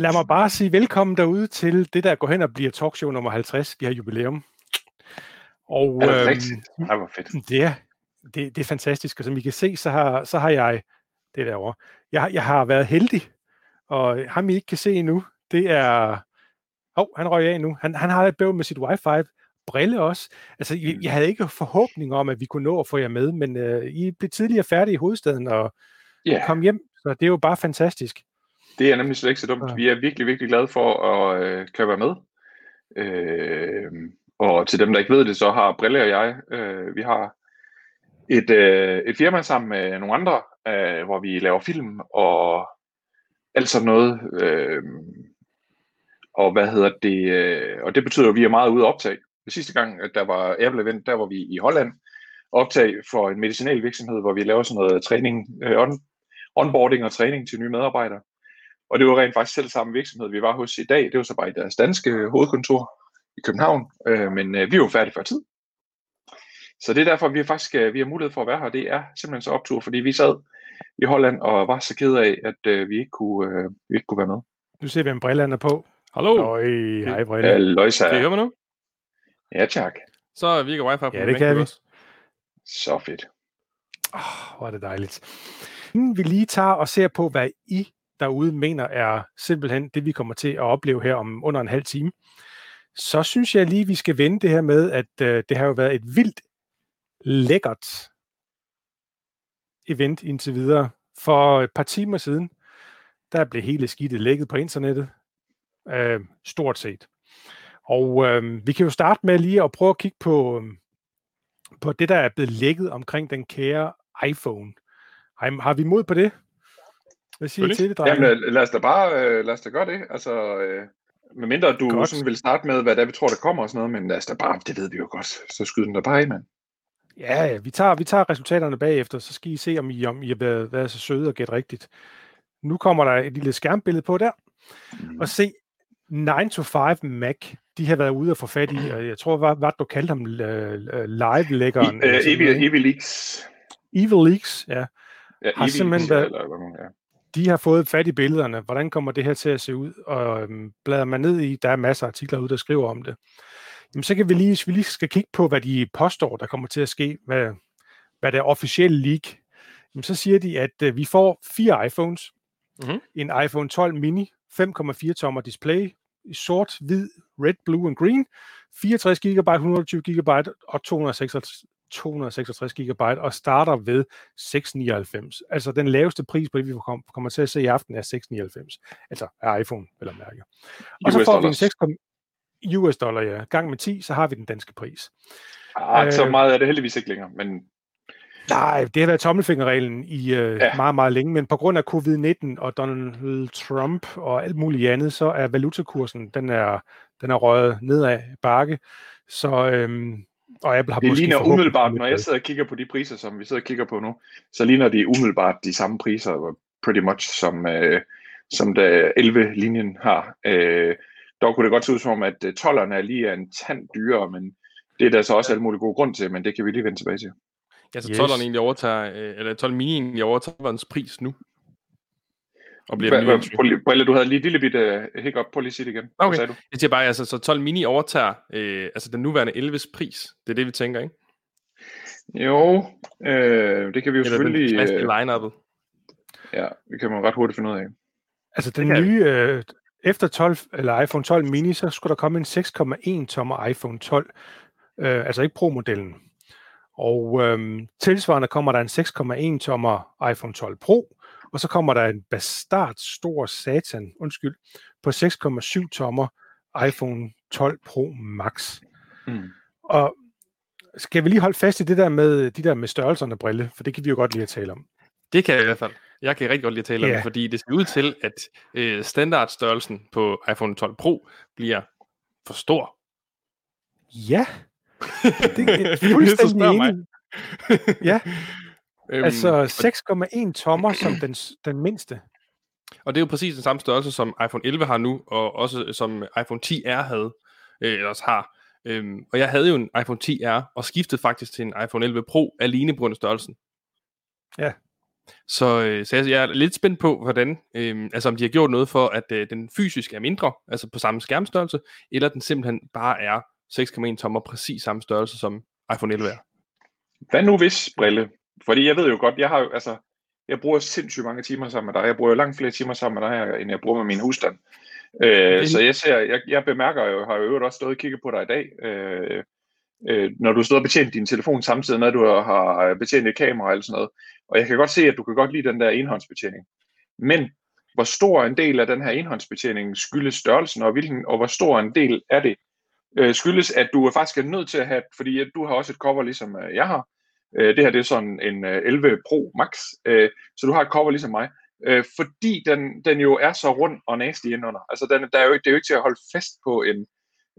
lad mig bare sige velkommen derude til det, der går hen og bliver talkshow nummer 50. Vi har jubilæum. Og, er det øhm, rigtigt? Det var fedt. Det er, det, det er fantastisk, og som I kan se, så har, så har jeg, det derovre, jeg, jeg har været heldig, og ham I ikke kan se endnu, det er, åh, oh, han røg af nu, han, han har et bøv med sit wifi, brille også. Altså, jeg, jeg havde ikke forhåbning om, at vi kunne nå at få jer med, men uh, I blev tidligere færdige i hovedstaden og yeah. kom hjem, så det er jo bare fantastisk. Det er nemlig slet ikke så dumt. Ja. Vi er virkelig, virkelig glade for at øh, kan være med. Øh, og til dem, der ikke ved det, så har Brille og jeg, øh, vi har et, øh, et firma sammen med nogle andre, øh, hvor vi laver film og alt sådan noget. Øh, og hvad hedder det? Øh, og det betyder, at vi er meget ude at optage. Det sidste gang, at der var Apple Event, der var vi i Holland optag for en medicinal virksomhed, hvor vi laver sådan noget træning, øh, on, onboarding og træning til nye medarbejdere. Og det var rent faktisk selv samme virksomhed, vi var hos i dag. Det var så bare i deres danske hovedkontor i København. Øh, men øh, vi er jo færdige før tid. Så det er derfor, vi faktisk øh, vi har mulighed for at være her. Det er simpelthen så optur, fordi vi sad i Holland og var så ked af, at øh, vi, ikke kunne, øh, vi ikke kunne være med. Nu ser vi, en brillerne på. Hallo. Øj, hej Brille. Halløjsa. Kan I høre mig nu? Ja, tak. Så virker wifi på Ja, det kan vi. Også. Så fedt. Oh, hvor er det dejligt. Inden vi lige tager og ser på, hvad I derude mener er simpelthen det, vi kommer til at opleve her om under en halv time, så synes jeg lige, vi skal vende det her med, at øh, det har jo været et vildt lækkert event indtil videre. For et par timer siden, der blev hele skidtet lækket på internettet. Øh, stort set. Og øh, vi kan jo starte med lige at prøve at kigge på, øh, på det, der er blevet lækket omkring den kære iPhone. Har, har vi mod på det? Hvad siger I til det, drenge? Jamen, lad os da bare øh, lad os da gøre det. Altså, øh, medmindre du godt. sådan vil starte med, hvad der vi tror, der kommer og sådan noget, men lad os da bare, det ved vi jo godt. Så skyder den der bare af, mand. Ja, ja, vi tager, vi tager resultaterne bagefter, så skal I se, om I, om I har været, været så søde og gætte rigtigt. Nu kommer der et lille skærmbillede på der. Mm. Og se, 9 to 5 Mac, de har været ude og få fat i, og jeg tror, hvad, hvad du kaldte ham, live-læggeren? Uh, Evil, Evil Leaks. Evil Leaks, ja. Ja, har simpelthen været, eller, ja. De har fået fat i billederne. Hvordan kommer det her til at se ud? Og øhm, bladrer man ned i, der er masser af artikler ude, der skriver om det. Jamen, så kan vi lige, hvis vi lige skal kigge på, hvad de påstår, der kommer til at ske, hvad, hvad det er officielle leak, jamen, så siger de, at øh, vi får fire iPhones, mm-hmm. en iPhone 12 mini, 5,4 tommer display, sort, hvid, red, blue and green, 64 GB, 120 GB og 256, 266 GB og starter ved 699. Altså den laveste pris på det, vi kommer til at se i aften, er 699. Altså er iPhone, eller mærke. Og så får vi en 6, US dollar, ja. Gang med 10, så har vi den danske pris. Ah, øh, så meget er det heldigvis ikke længere, men Nej, det har været tommelfingerreglen i øh, ja. meget, meget længe, men på grund af covid-19 og Donald Trump og alt muligt andet, så er valutakursen, den er, den er røget nedad bakke. Så, øhm, og Apple har det ligner umiddelbart, når jeg sidder og kigger på de priser, som vi sidder og kigger på nu, så ligner det umiddelbart de samme priser, pretty much, som, øh, som da 11-linjen har. Øh, dog kunne det godt se ud som om, at 12'erne øh, er lige en tand dyrere, men det er der så også alle mulige gode grund til, men det kan vi lige vende tilbage til. Ja, så yes. 12'eren egentlig overtager, øh, eller 12 mini egentlig overtager hans pris nu. Og bliver den Brille, du havde lige et lille bit uh, hiccup. Prøv lige at sige det igen. Okay. du? Jeg siger bare, altså, så 12 mini overtager øh, altså den nuværende 11's pris. Det er det, vi tænker, ikke? Jo, øh, det kan vi jo eller selvfølgelig... Eller den line -uppet. Ja, det kan man ret hurtigt finde ud af. Altså den nye, øh, efter 12, eller iPhone 12 mini, så skulle der komme en 6,1 tommer iPhone 12. Øh, altså ikke Pro-modellen. Og øhm, tilsvarende kommer der en 6,1 tommer iPhone 12 Pro, og så kommer der en bastard stor satan, undskyld, på 6,7 tommer iPhone 12 Pro Max. Mm. Og skal vi lige holde fast i det der med de der med størrelserne brille, for det kan vi jo godt lide at tale om. Det kan jeg i hvert fald. Jeg kan rigtig godt lide at tale yeah. om det, fordi det ser ud til, at øh, standardstørrelsen på iPhone 12 Pro bliver for stor. Ja, det er fuldstændig enig. ja, øhm, altså 6,1 tommer som den, den mindste. Og det er jo præcis den samme størrelse, som iPhone 11 har nu, og også som iPhone 10R havde, øh, ellers har. Øhm, og jeg havde jo en iPhone 10R, og skiftede faktisk til en iPhone 11 Pro, alene på grund af størrelsen. Ja. Så, øh, så jeg, jeg er lidt spændt på, hvordan, øh, altså om de har gjort noget for, at øh, den fysisk er mindre, altså på samme skærmstørrelse, eller den simpelthen bare er 6,1 tommer præcis samme størrelse som iPhone 11 er. Hvad nu hvis, Brille? Fordi jeg ved jo godt, jeg har jo, altså, jeg bruger sindssygt mange timer sammen med dig. Jeg bruger jo langt flere timer sammen med dig, end jeg bruger med min husstand. Øh, så jeg ser, jeg, jeg bemærker jo, har jo øvrigt også stået og kigget på dig i dag, øh, øh, når du stået og betjent din telefon samtidig med, at du har betjent et kamera og alt sådan noget. Og jeg kan godt se, at du kan godt lide den der enhåndsbetjening. Men hvor stor en del af den her enhåndsbetjening skyldes størrelsen, og, hvilken, og hvor stor en del er det øh, skyldes, at du faktisk er nødt til at have, fordi at du har også et cover, ligesom øh, jeg har. Øh, det her det er sådan en øh, 11 Pro Max, øh, så du har et cover ligesom mig. Øh, fordi den, den jo er så rund og nasty indenunder. Altså den, der er jo, det er jo ikke til at holde fast på en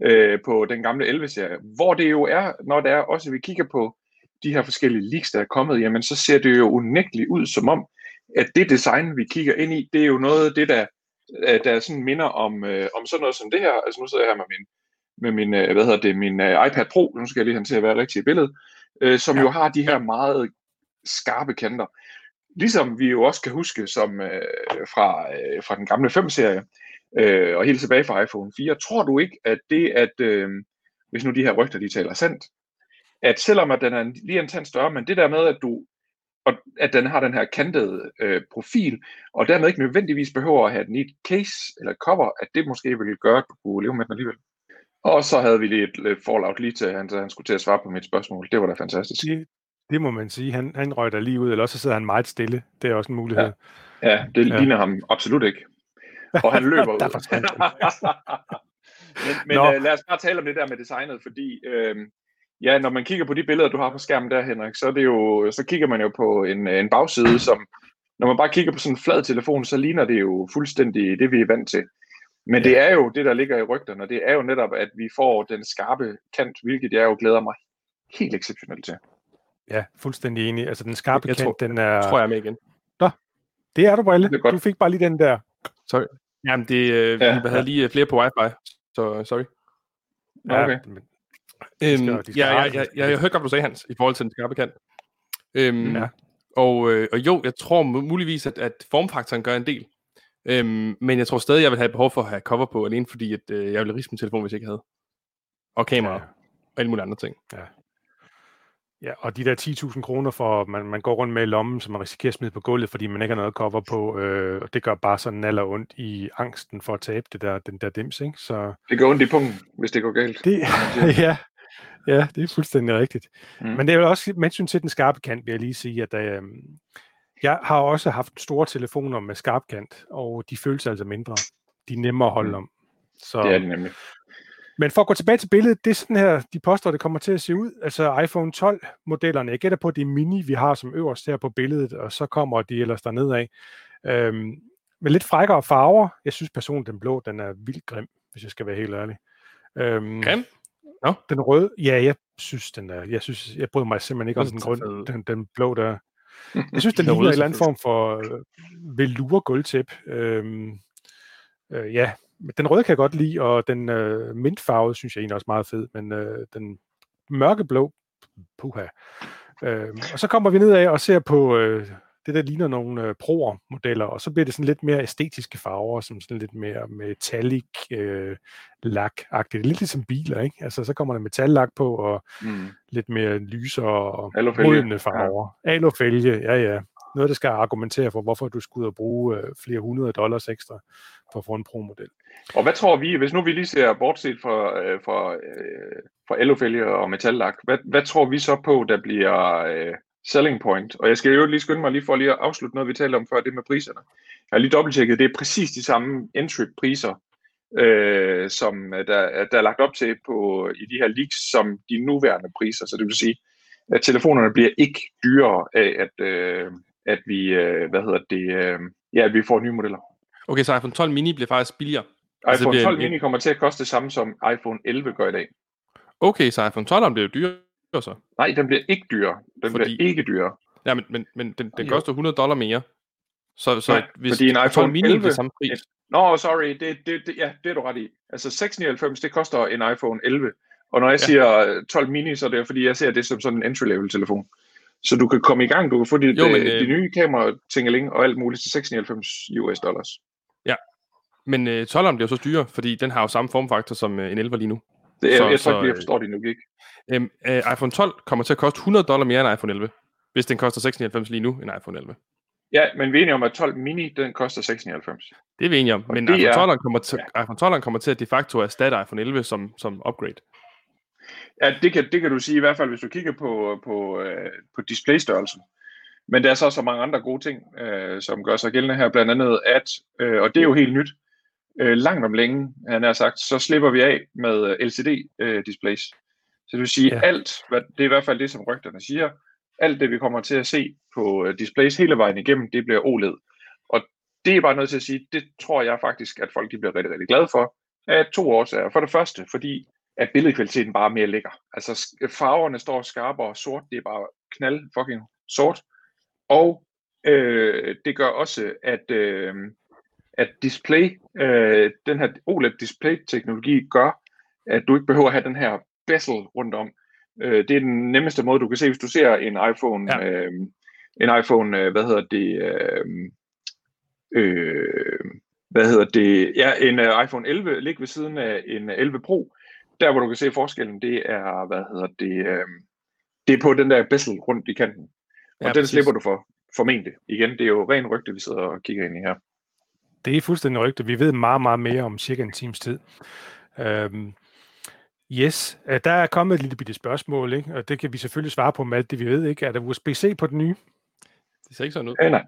øh, på den gamle 11-serie. Hvor det jo er, når det er også vi kigger på de her forskellige leaks, der er kommet, jamen så ser det jo unægteligt ud som om, at det design, vi kigger ind i, det er jo noget af det, der, øh, der sådan minder om, øh, om sådan noget som det her. Altså nu sidder jeg her med min, med min, øh, hvad hedder det, min uh, iPad Pro, nu skal jeg lige have til at være rigtig i billedet, øh, som ja. jo har de her meget skarpe kanter. Ligesom vi jo også kan huske som øh, fra, øh, fra den gamle 5-serie, øh, og helt tilbage fra iPhone 4, tror du ikke, at det, at øh, hvis nu de her rygter, de taler sandt, at selvom at den er lige en tand større, men det der med, at du og at den har den her kantede øh, profil, og dermed ikke nødvendigvis behøver at have den i et case eller cover, at det måske ville gøre, at du kunne leve med den alligevel. Og så havde vi lige et, et fallout lige til, han, han skulle til at svare på mit spørgsmål. Det var da fantastisk. Det, det må man sige. Han, han røg der lige ud, eller også så sidder han meget stille. Det er også en mulighed. Ja, ja det ja. ligner ham absolut ikke. Og han løber ud. men men øh, lad os bare tale om det der med designet, fordi øh, ja, når man kigger på de billeder, du har på skærmen der, Henrik, så, er det jo, så kigger man jo på en, en bagside, som når man bare kigger på sådan en flad telefon, så ligner det jo fuldstændig det, vi er vant til. Men det er jo det, der ligger i rygterne, og det er jo netop, at vi får den skarpe kant, hvilket jeg jo glæder mig helt exceptionelt til. Ja, fuldstændig enig. Altså den skarpe jeg kant, tror, den er... tror jeg med igen. Nå, det er du, Brille. Er du fik bare lige den der. Sorry. Jamen, det, øh, ja, vi havde ja. lige flere på wifi, så sorry. Ja, okay. Men, øhm, ja, ja, ja, ja, jeg hørte godt, du sagde, Hans, i forhold til den skarpe kant. Øhm, ja. og, øh, og jo, jeg tror muligvis, at, at formfaktoren gør en del. Øhm, men jeg tror stadig, jeg vil have behov for at have cover på, alene fordi, at øh, jeg ville riste min telefon, hvis jeg ikke havde. Og kamera. Ja. Og alle mulige andre ting. Ja. Ja, og de der 10.000 kroner for, man, man går rundt med i lommen, som man risikerer at smide på gulvet, fordi man ikke har noget cover på, øh, og det gør bare sådan aller ondt i angsten for at tabe det der, den der dims, ikke? Så, det går ondt i punkten, hvis det går galt. Det, ja, ja, det er fuldstændig rigtigt. Mm. Men det er jo også, med til den skarpe kant, vil jeg lige sige, at øh, jeg har også haft store telefoner med skarpkant, og de føles altså mindre. De er nemmere at holde mm. om. Så, det er det nemlig. Men for at gå tilbage til billedet, det er sådan her, de påstår, det kommer til at se ud. Altså iPhone 12-modellerne, jeg gætter på, at det er mini, vi har som øverst her på billedet, og så kommer de ellers derned af. Øhm, med lidt frækkere farver. Jeg synes personligt, den blå, den er vildt grim, hvis jeg skal være helt ærlig. Øhm, grim? No. Den røde, ja, jeg synes, den er, jeg synes, jeg bryder mig simpelthen ikke om den, grøn, den, den blå der. Jeg synes, den ligner en eller anden form for øh, velour gulvtæp. Øhm, øh, ja, den røde kan jeg godt lide, og den øh, mintfarvede synes jeg egentlig også meget fed, men øh, den mørkeblå, puha. Øh, og så kommer vi ned af og ser på øh, det, der ligner nogle øh, Pro'er-modeller, og så bliver det sådan lidt mere æstetiske farver, som sådan lidt mere metallic øh, lak-agtigt. Lidt ligesom biler, ikke? Altså, så kommer der metallak på, og mm. lidt mere lysere og modne farver. Ja. Alufælge, ja ja. Noget, der skal argumentere for, hvorfor du skulle ud og bruge øh, flere hundrede dollars ekstra for at få en Pro-model. Og hvad tror vi, hvis nu vi lige ser bortset fra, øh, fra, øh, fra alufælge og metallak, hvad, hvad tror vi så på, der bliver øh, selling point. Og jeg skal jo lige skynde mig lige for lige at afslutte noget, vi talte om før, det med priserne. Jeg har lige dobbelttjekket, det er præcis de samme entry-priser, øh, som der, der er lagt op til på, i de her leaks, som de nuværende priser. Så det vil sige, at telefonerne bliver ikke dyrere af, at, øh, at vi, øh, hvad hedder det, øh, ja, at vi får nye modeller. Okay, så iPhone 12 mini bliver faktisk billigere? Altså, iPhone 12 mini kommer til at koste det samme, som iPhone 11 gør i dag. Okay, så iPhone 12 bliver dyrere så? Nej, den bliver ikke dyrere. Den fordi... bliver ikke dyrere. Ja, men, men, men den, den koster 100 dollar mere. Så, så Nej, hvis fordi en iPhone mini 11... er samme pris. Nå, no, sorry, det, det, det, ja, det er du ret i. Altså 699, det koster en iPhone 11. Og når jeg ja. siger 12 mini, så er det fordi, jeg ser det som sådan en entry-level telefon. Så du kan komme i gang, du kan få dit, jo, men, øh, de nye kamera tingeling og alt muligt til 96 US dollars. Ja, men øh, 12'eren bliver så dyre, fordi den har jo samme formfaktor som øh, en 11 lige nu. Det er, så, jeg tror ikke, jeg forstår det nu ikke. Øh, øh, iPhone 12 kommer til at koste 100 dollar mere end iPhone 11, hvis den koster 96 lige nu end iPhone 11. Ja, men vi er enige om, at 12 mini, den koster 96. Det er vi enige om, men iPhone 12'eren kommer, til, ja. iPhone 12'eren kommer til at de facto erstatte iPhone 11 som, som upgrade. Ja, det kan, det kan du sige i hvert fald, hvis du kigger på, på, øh, på displaystørrelsen. Men der er så så mange andre gode ting, øh, som gør sig gældende her, blandt andet at, øh, og det er jo helt nyt, øh, langt om længe, han har sagt, så slipper vi af med øh, LCD-displays. Øh, så det vil sige, ja. alt, hvad, det er i hvert fald det, som rygterne siger, alt det, vi kommer til at se på øh, displays hele vejen igennem, det bliver OLED. Og det er bare noget til at sige, det tror jeg faktisk, at folk de bliver rigtig, rigtig glade for, af to årsager. For det første, fordi at billedkvaliteten bare er mere lækker. Altså farverne står skarpere og sort, det er bare knald fucking sort. Og øh, det gør også, at, øh, at display, øh, den her OLED display teknologi gør, at du ikke behøver at have den her bezel rundt om. Øh, det er den nemmeste måde, du kan se, hvis du ser en iPhone, ja. øh, en iPhone, øh, hvad hedder det, øh, øh, hvad hedder det, ja, en uh, iPhone 11 ligger ved siden af en 11 Pro. Der, hvor du kan se forskellen, det er, hvad hedder det, øh, det er på den der bezel rundt i kanten. Og ja, den præcis. slipper du for, formentlig. Igen, det er jo ren rygte, vi sidder og kigger ind i her. Det er fuldstændig rygte. Vi ved meget, meget mere om cirka en times tid. Øhm, yes, øh, der er kommet et lille bitte spørgsmål, ikke? og det kan vi selvfølgelig svare på med alt det, vi ved. Ikke? Er der USB-C på den nye? Det ser ikke sådan ud. Ja, nej,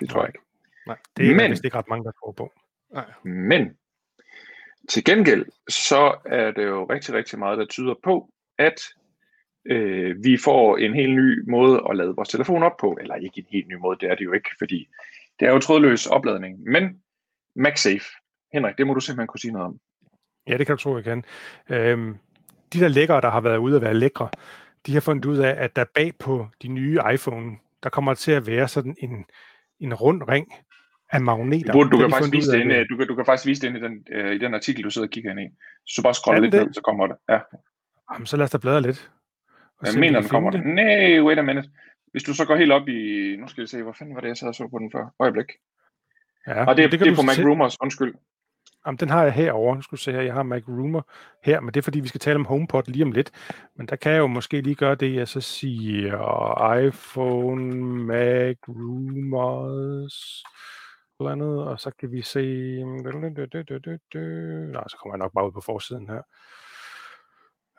det tror jeg ikke. Nej, det er Men, vist ikke ret mange, der tror på. Nej. Men til gengæld, så er det jo rigtig, rigtig meget, der tyder på, at øh, vi får en helt ny måde at lade vores telefon op på. Eller ikke en helt ny måde, det er det jo ikke, fordi det er jo trådløs opladning. Men MagSafe, Henrik, det må du simpelthen kunne sige noget om. Ja, det kan du tro, jeg kan. Øhm, de der lækre, der har været ude at være lækre, de har fundet ud af, at der bag på de nye iPhone, der kommer til at være sådan en, en rund ring af magneter. Du, du, kan, faktisk vise det inde, du, kan, du kan faktisk vise det inde i den, øh, i den artikel, du sidder og kigger ind i. Så bare scroller lidt ned, så kommer det. Ja. Jamen, så lad os da bladre lidt. Jeg mener, den kommer det. Nej, wait a minute. Hvis du så går helt op i... Nu skal vi se, hvor fanden var det, jeg sad og så på den før? Øjeblik. Ja, og det, det, det er på Mac Rumors, undskyld. Jamen, den har jeg herovre. Nu skal du se her, jeg har Mac Rumor her, men det er fordi, vi skal tale om HomePod lige om lidt. Men der kan jeg jo måske lige gøre det, jeg så siger iPhone, Mac Rumors, eller andet, og så kan vi se... Nå, så kommer jeg nok bare ud på forsiden her.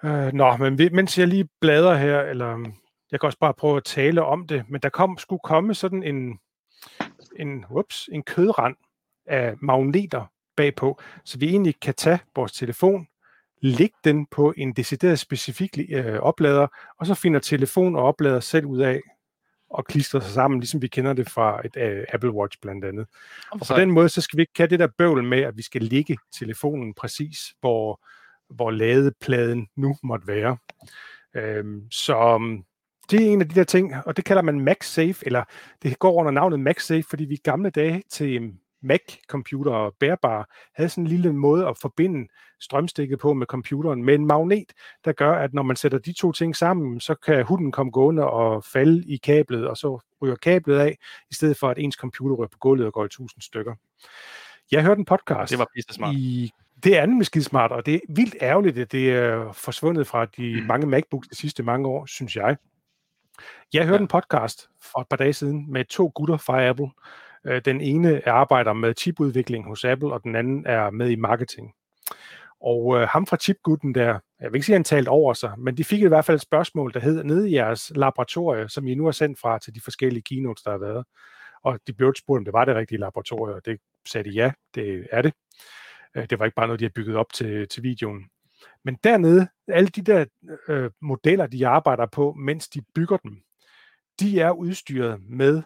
Øh, nå, men mens jeg lige bladrer her, eller jeg kan også bare prøve at tale om det, men der kom, skulle komme sådan en, en, whoops, en kødrand af magneter bagpå, så vi egentlig kan tage vores telefon, lægge den på en decideret specifik øh, oplader, og så finder telefon og oplader selv ud af og klister sig sammen, ligesom vi kender det fra et uh, Apple Watch blandt andet. Og på den måde, så skal vi ikke have det der bøvl med, at vi skal ligge telefonen præcis, hvor, hvor ladepladen nu måtte være. Øhm, så det er en af de der ting, og det kalder man MagSafe, eller det går under navnet MagSafe, fordi vi gamle dage til Mac-computer bærbare, havde sådan en lille måde at forbinde strømstikket på med computeren med en magnet, der gør, at når man sætter de to ting sammen, så kan hunden komme gående og falde i kablet, og så ryger kablet af, i stedet for at ens computer ryger på gulvet og går i tusind stykker. Jeg hørte en podcast. Det var smart. I, det er nemlig skide smart, og det er vildt ærgerligt, at det er forsvundet fra de mm. mange MacBooks de sidste mange år, synes jeg. Jeg hørte ja. en podcast for et par dage siden med to gutter fra Apple, Øh, den ene arbejder med chipudvikling hos Apple, og den anden er med i marketing. Og øh, ham fra chipgutten der, jeg vil ikke sige, at han talte over sig, men de fik i hvert fald et spørgsmål, der hed, nede i jeres laboratorie, som I nu har sendt fra til de forskellige keynotes, der har været. Og de blev spurgt, om det var det rigtige laboratorie, og det sagde de ja, det er det. Øh, det var ikke bare noget, de har bygget op til, til videoen. Men dernede, alle de der øh, modeller, de arbejder på, mens de bygger dem, de er udstyret med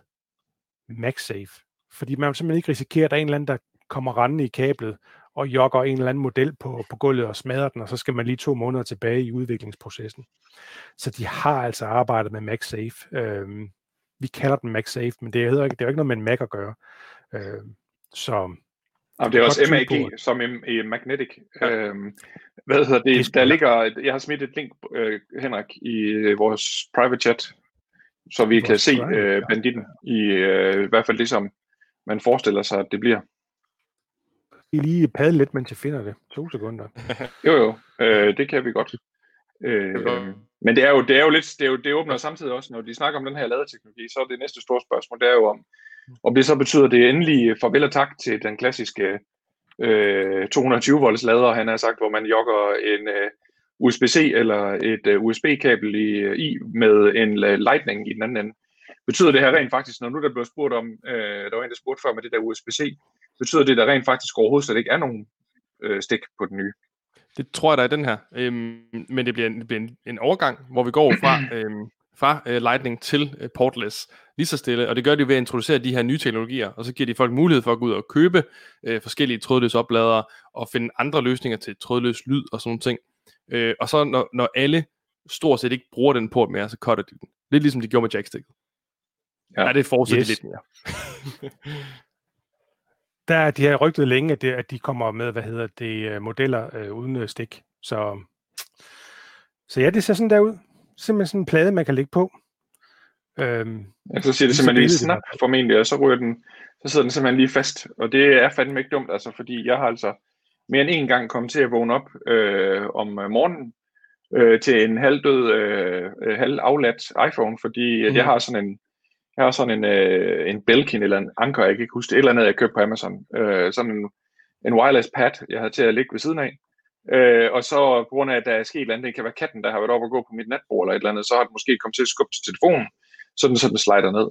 MagSafe. Fordi man simpelthen ikke risikerer, at der er en eller anden, der kommer rendende i kablet og jogger en eller anden model på, på gulvet og smadrer den, og så skal man lige to måneder tilbage i udviklingsprocessen. Så de har altså arbejdet med MagSafe. Øh, vi kalder den MagSafe, men det er, ikke, det er jo ikke noget med en Mac at gøre. Øh, så Jamen, det er også MAG, som i, i Magnetic. Ja. Øhm, hvad hedder det? det der ligger, jeg har smidt et link, øh, Henrik, i øh, vores private chat så vi kan se øh, banditten i øh, i hvert fald det, som man forestiller sig, at det bliver. I lige padle lidt, mens jeg finder det. To sekunder. jo, jo. Øh, det kan vi godt. Øh, men det er jo, det er jo lidt, det, er jo, det åbner samtidig også, når de snakker om den her ladeteknologi, så er det næste store spørgsmål, det er jo om, om det så betyder det endelig farvel og tak til den klassiske øh, 220 volts lader, han har sagt, hvor man jogger en øh, USB-C eller et øh, USB-kabel i, i med en lightning i den anden ende. Betyder det her rent faktisk, når nu der blev spurgt om, øh, der var en, der spurgte før med det der USB-C, betyder det, der rent faktisk overhovedet slet ikke er nogen øh, stik på den nye? Det tror jeg, der er den her. Øhm, men det bliver, en, det bliver en, en overgang, hvor vi går fra, øhm, fra øh, Lightning til øh, portless lige så stille. Og det gør de ved at introducere de her nye teknologier, og så giver de folk mulighed for at gå ud og købe øh, forskellige trådløse opladere og finde andre løsninger til trådløs lyd og sådan nogle ting. Øh, og så når, når alle stort set ikke bruger den port mere, så cutter de den. Lidt ligesom de gjorde med jacksticket. Ja, ja det fortsætter yes. lidt mere. der de har rygtet længe, at, det, at de kommer med, hvad hedder det, øh, modeller øh, uden øh, stik. Så, så ja, det ser sådan der ud. Simpelthen sådan en plade, man kan lægge på. Øhm, ja, så siger det simpelthen lige snap formentlig, og så ryger den, så sidder den simpelthen lige fast. Og det er fandme ikke dumt, altså, fordi jeg har altså mere end en gang kommet til at vågne op øh, om morgenen øh, til en halvdød, øh, halv afladt iPhone, fordi mm. jeg har sådan en, jeg har sådan en, øh, en Belkin eller en Anker, jeg kan ikke huske det, et eller andet, jeg købte på Amazon. Øh, sådan en, en wireless pad, jeg havde til at ligge ved siden af. Øh, og så på grund af, at der er sket et eller andet, det kan være katten, der har været oppe og gå på mit natbord eller et eller andet, så har det måske kommet til at skubbe til telefonen, sådan så den slider ned.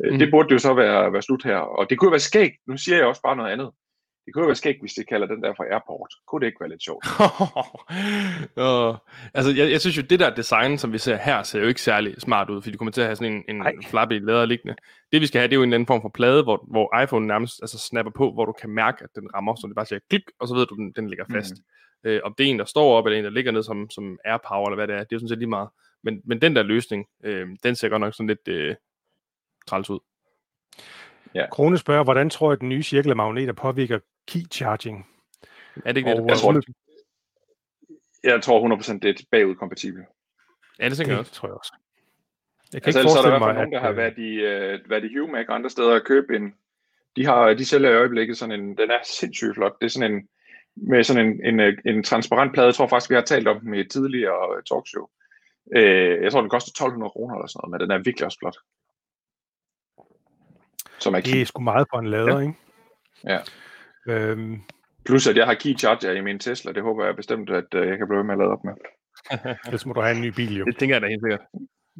Øh, mm. Det burde jo så være, være slut her. Og det kunne være skægt, nu siger jeg også bare noget andet. Det kunne jo være skægt, hvis de kalder den der for airport. Kunne det ikke være lidt sjovt? uh, altså, jeg, jeg synes jo, det der design, som vi ser her, ser jo ikke særlig smart ud, fordi du kommer til at have sådan en, en flappy læder liggende. Det vi skal have, det er jo en anden form for plade, hvor, hvor iPhone nærmest altså, snapper på, hvor du kan mærke, at den rammer, så det bare siger klik, og så ved du, den, den ligger fast. Mm. Øh, om det er en, der står op, eller en, der ligger ned som, som AirPower, eller hvad det er, det er jo sådan set lige meget. Men, men den der løsning, øh, den ser godt nok sådan lidt øh, træls ud. Ja. Krone spørger, hvordan tror jeg, at den nye cirkel af magneter påvirker key charging? Er det ikke det? Jeg tror, det, jeg tror 100% det er bagudkompatibelt. Ja, det tænker jeg også. tror jeg også. Jeg kan altså, ikke forestille så er der fald nogen, der har øh, været i, uh, været i Humac og andre steder og købe en, de, har, de sælger i øjeblikket sådan en, den er sindssygt flot, det er sådan en, med sådan en, en, en, en transparent plade, jeg tror faktisk, vi har talt om den i et tidligere talkshow. Uh, jeg tror, den koster 1200 kroner eller sådan noget, men den er virkelig også flot. Som er det er sgu meget på en lader, ja. ikke? Ja. Øhm. Plus at jeg har key charger i min Tesla, det håber jeg bestemt, at uh, jeg kan blive med at lade op med. Ellers må du have en ny bil, jo. Det tænker jeg da helt sikkert.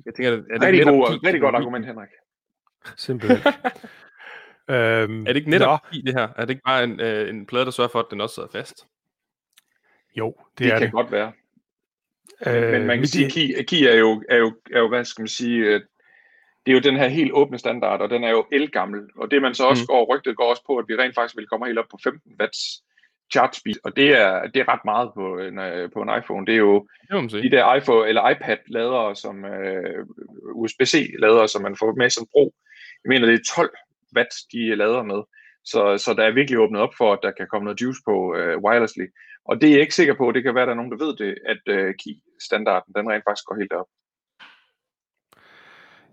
Jeg tænker, er det rigtig, god, rigtig godt argument, Henrik. Simpelthen. øhm, er det ikke netop i det her? Er det ikke bare en, øh, en plade, der sørger for, at den også sidder fast? Jo, det, det er kan det. godt være. Øh, Men man kan sige, at key, key er, jo, er, jo, er jo, hvad skal man sige, det er jo den her helt åbne standard, og den er jo elgammel. Og det man så også mm. går, rygtet går også på, at vi rent faktisk vil komme helt op på 15 watts charge speed, og det er, det er ret meget på en, øh, på en iPhone. Det er jo det de der iPhone eller iPad-ladere, som uh, USB-C-ladere, som man får med som brug. Jeg mener, det er 12 watt, de lader med. Så, så der er virkelig åbnet op for, at der kan komme noget juice på uh, wirelessly. Og det er jeg ikke sikker på, det kan være, at der er nogen, der ved det, at uh, key-standarden, den rent faktisk går helt op.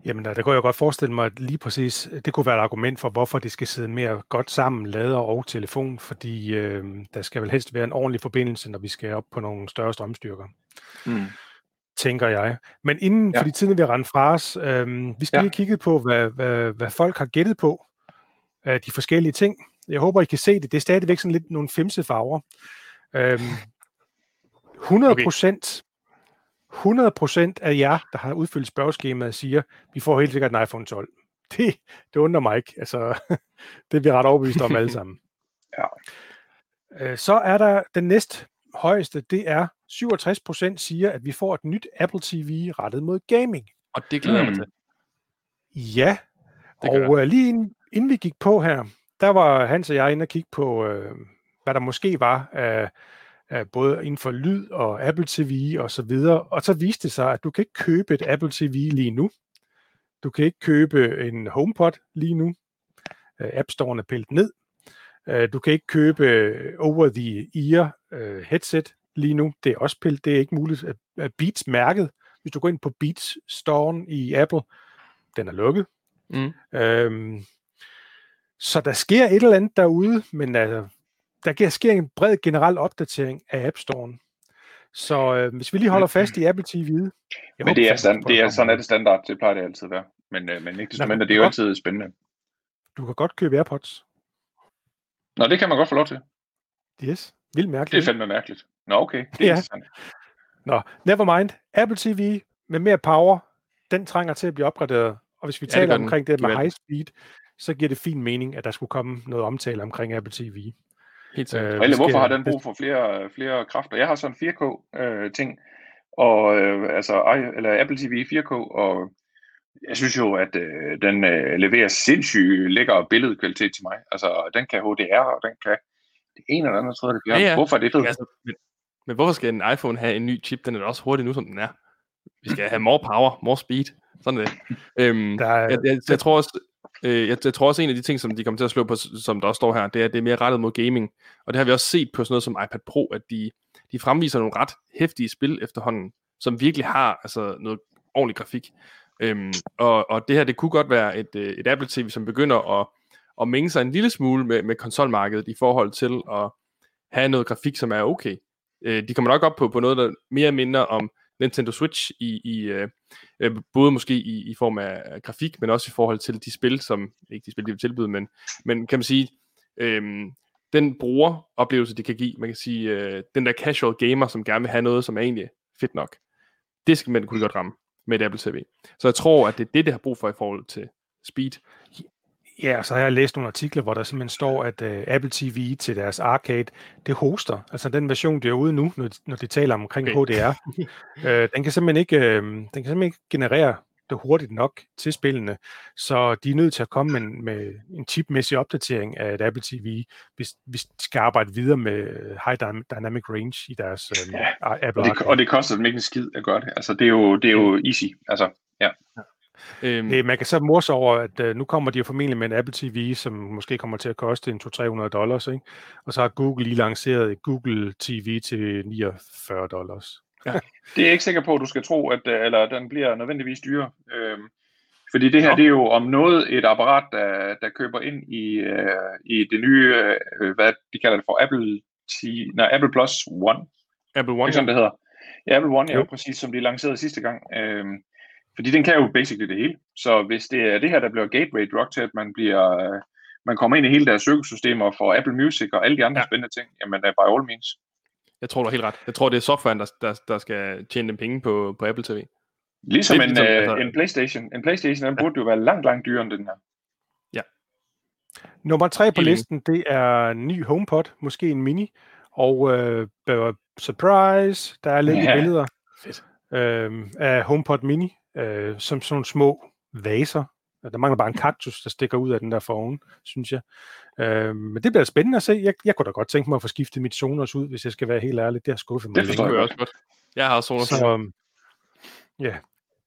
Jamen, der kunne jeg godt forestille mig, at lige præcis, det kunne være et argument for, hvorfor det skal sidde mere godt sammen, lader og telefon, fordi øh, der skal vel helst være en ordentlig forbindelse, når vi skal op på nogle større strømstyrker. Mm. Tænker jeg. Men inden, ja. fordi tiden vi har rendt fra os, øh, vi skal ja. lige kigge på, hvad, hvad, hvad folk har gættet på af de forskellige ting. Jeg håber, I kan se det. Det er stadigvæk sådan lidt nogle femse farver. Øh, 100 procent 100% af jer, der har udfyldt spørgeskemaet, siger, vi får helt sikkert en iPhone 12. Det, det undrer mig ikke. Altså, det er vi ret overbevist om alle sammen. ja. Øh, så er der den næst højeste, det er 67% siger, at vi får et nyt Apple TV rettet mod gaming. Og det glæder jeg mm. mig til. Ja, det og uh, lige inden, inden vi gik på her, der var Hans og jeg inde og kigge på, uh, hvad der måske var af både inden for lyd og Apple TV og så videre. Og så viste det sig, at du kan ikke købe et Apple TV lige nu. Du kan ikke købe en HomePod lige nu. App Store'en er pillet ned. Du kan ikke købe over-the-ear headset lige nu. Det er også pillet. Det er ikke muligt. Beats mærket. Hvis du går ind på Beats Store'en i Apple, den er lukket. Mm. Øhm, så der sker et eller andet derude, men altså, der sker en bred generel opdatering af App Store'en. Så øh, hvis vi lige holder fast i Apple TV. Men håber, det er, stand, det er sådan er det standard, det plejer det altid at være. Men, øh, men ikke desto mindre, det er jo altid spændende. Du kan godt købe AirPods. Nå, det kan man godt få lov til. Yes, vildt mærkeligt. Det er fandme mærkeligt. Nå, okay. Det er ja. interessant. Nå, never mind. Apple TV med mere power, den trænger til at blive opgraderet. Og hvis vi ja, taler det omkring det med high speed, så giver det fin mening, at der skulle komme noget omtale omkring Apple TV. Helt. Øh, Eller, hvorfor har den brug for flere, flere kræfter? Jeg har sådan en 4K-ting, øh, og øh, altså, eller Apple TV 4K, og jeg synes jo, at øh, den øh, leverer sindssygt lækker billedkvalitet til mig. Altså, den kan HDR, og den kan det ene eller andet, tror jeg, det Ja, ja. Hvorfor er det fedt? Altså, men, hvorfor skal en iPhone have en ny chip? Den er da også hurtig nu, som den er. Vi skal have more power, more speed. Sådan det. Øhm, der er, jeg, jeg, jeg, tror også, øh, jeg, jeg tror også, en af de ting, som de kommer til at slå på, som der også står her, det er, at det er mere rettet mod gaming. Og det har vi også set på sådan noget som iPad Pro, at de, de fremviser nogle ret hæftige spil efterhånden, som virkelig har altså, noget ordentlig grafik. Øhm, og, og det her, det kunne godt være et, øh, et Apple TV, som begynder at, at mænge sig en lille smule med, med konsolmarkedet i forhold til at have noget grafik, som er okay. Øh, de kommer nok op på, på noget, der mere minder om Nintendo Switch i, i øh, øh både måske i, i form af grafik, men også i forhold til de spil, som, ikke de spil, de vil tilbyde, men, men kan man sige, øh, den brugeroplevelse, det kan give, man kan sige, øh, den der casual gamer, som gerne vil have noget, som er egentlig fedt nok, det skal man kunne godt ramme med et Apple TV. Så jeg tror, at det er det, det har brug for i forhold til speed. Ja, så har jeg læst nogle artikler, hvor der simpelthen står, at uh, Apple TV til deres arcade, det hoster. Altså den version, der er ude nu, når, når de taler omkring okay. HDR, øh, den kan simpelthen ikke, uh, den kan simpelthen ikke generere det hurtigt nok til spillene, så de er nødt til at komme med, med en chipmæssig opdatering af et Apple TV, hvis, hvis de skal arbejde videre med High Dynamic Range i deres uh, ja, Apple og det, og det koster dem ikke en skid at gøre det. Altså det er jo, det er jo easy. Altså, ja. ja. Øhm, hey, man kan så morse over, at uh, nu kommer de jo formentlig med en Apple TV, som måske kommer til at koste en 200-300 dollars, ikke? og så har Google lige lanceret et Google TV til 49 dollars. ja. Det er jeg ikke sikker på, at du skal tro, at øh, eller den bliver nødvendigvis dyre. Øhm, fordi det her, ja. det er jo om noget et apparat, der, der køber ind i, uh, i det nye, uh, hvad de kalder det for, Apple, T, nej, Apple Plus One. Apple One, ikke sådan, det hedder. Ja, Apple One, ja, jo. præcis som de lancerede sidste gang. Øhm, fordi den kan jo basically det hele. Så hvis det er det her, der bliver gateway drug til, at man bliver øh, man kommer ind i hele deres økosystem og får Apple Music og alle de andre ja. spændende ting, jamen by all means. Jeg tror du er helt ret. Jeg tror, det er softwaren, der, der, der skal tjene dem penge på, på Apple TV. Ligesom en, ligesom, altså... en Playstation. En Playstation, den ja. burde jo være langt, langt dyrere end den her. Ja. Nummer tre på listen, det er ny HomePod, måske en mini, og uh, surprise, der er lidt ja. billeder Fedt. Uh, af HomePod mini, øh, som sådan nogle små vaser. Der mangler bare en kaktus, der stikker ud af den der foran, synes jeg. Øh, men det bliver spændende at se. Jeg, jeg kunne da godt tænke mig at få skiftet mit Sonos ud, hvis jeg skal være helt ærlig. Det har skuffet mig. Det forstår jeg også godt. Jeg har Sonos. Så, um, ja,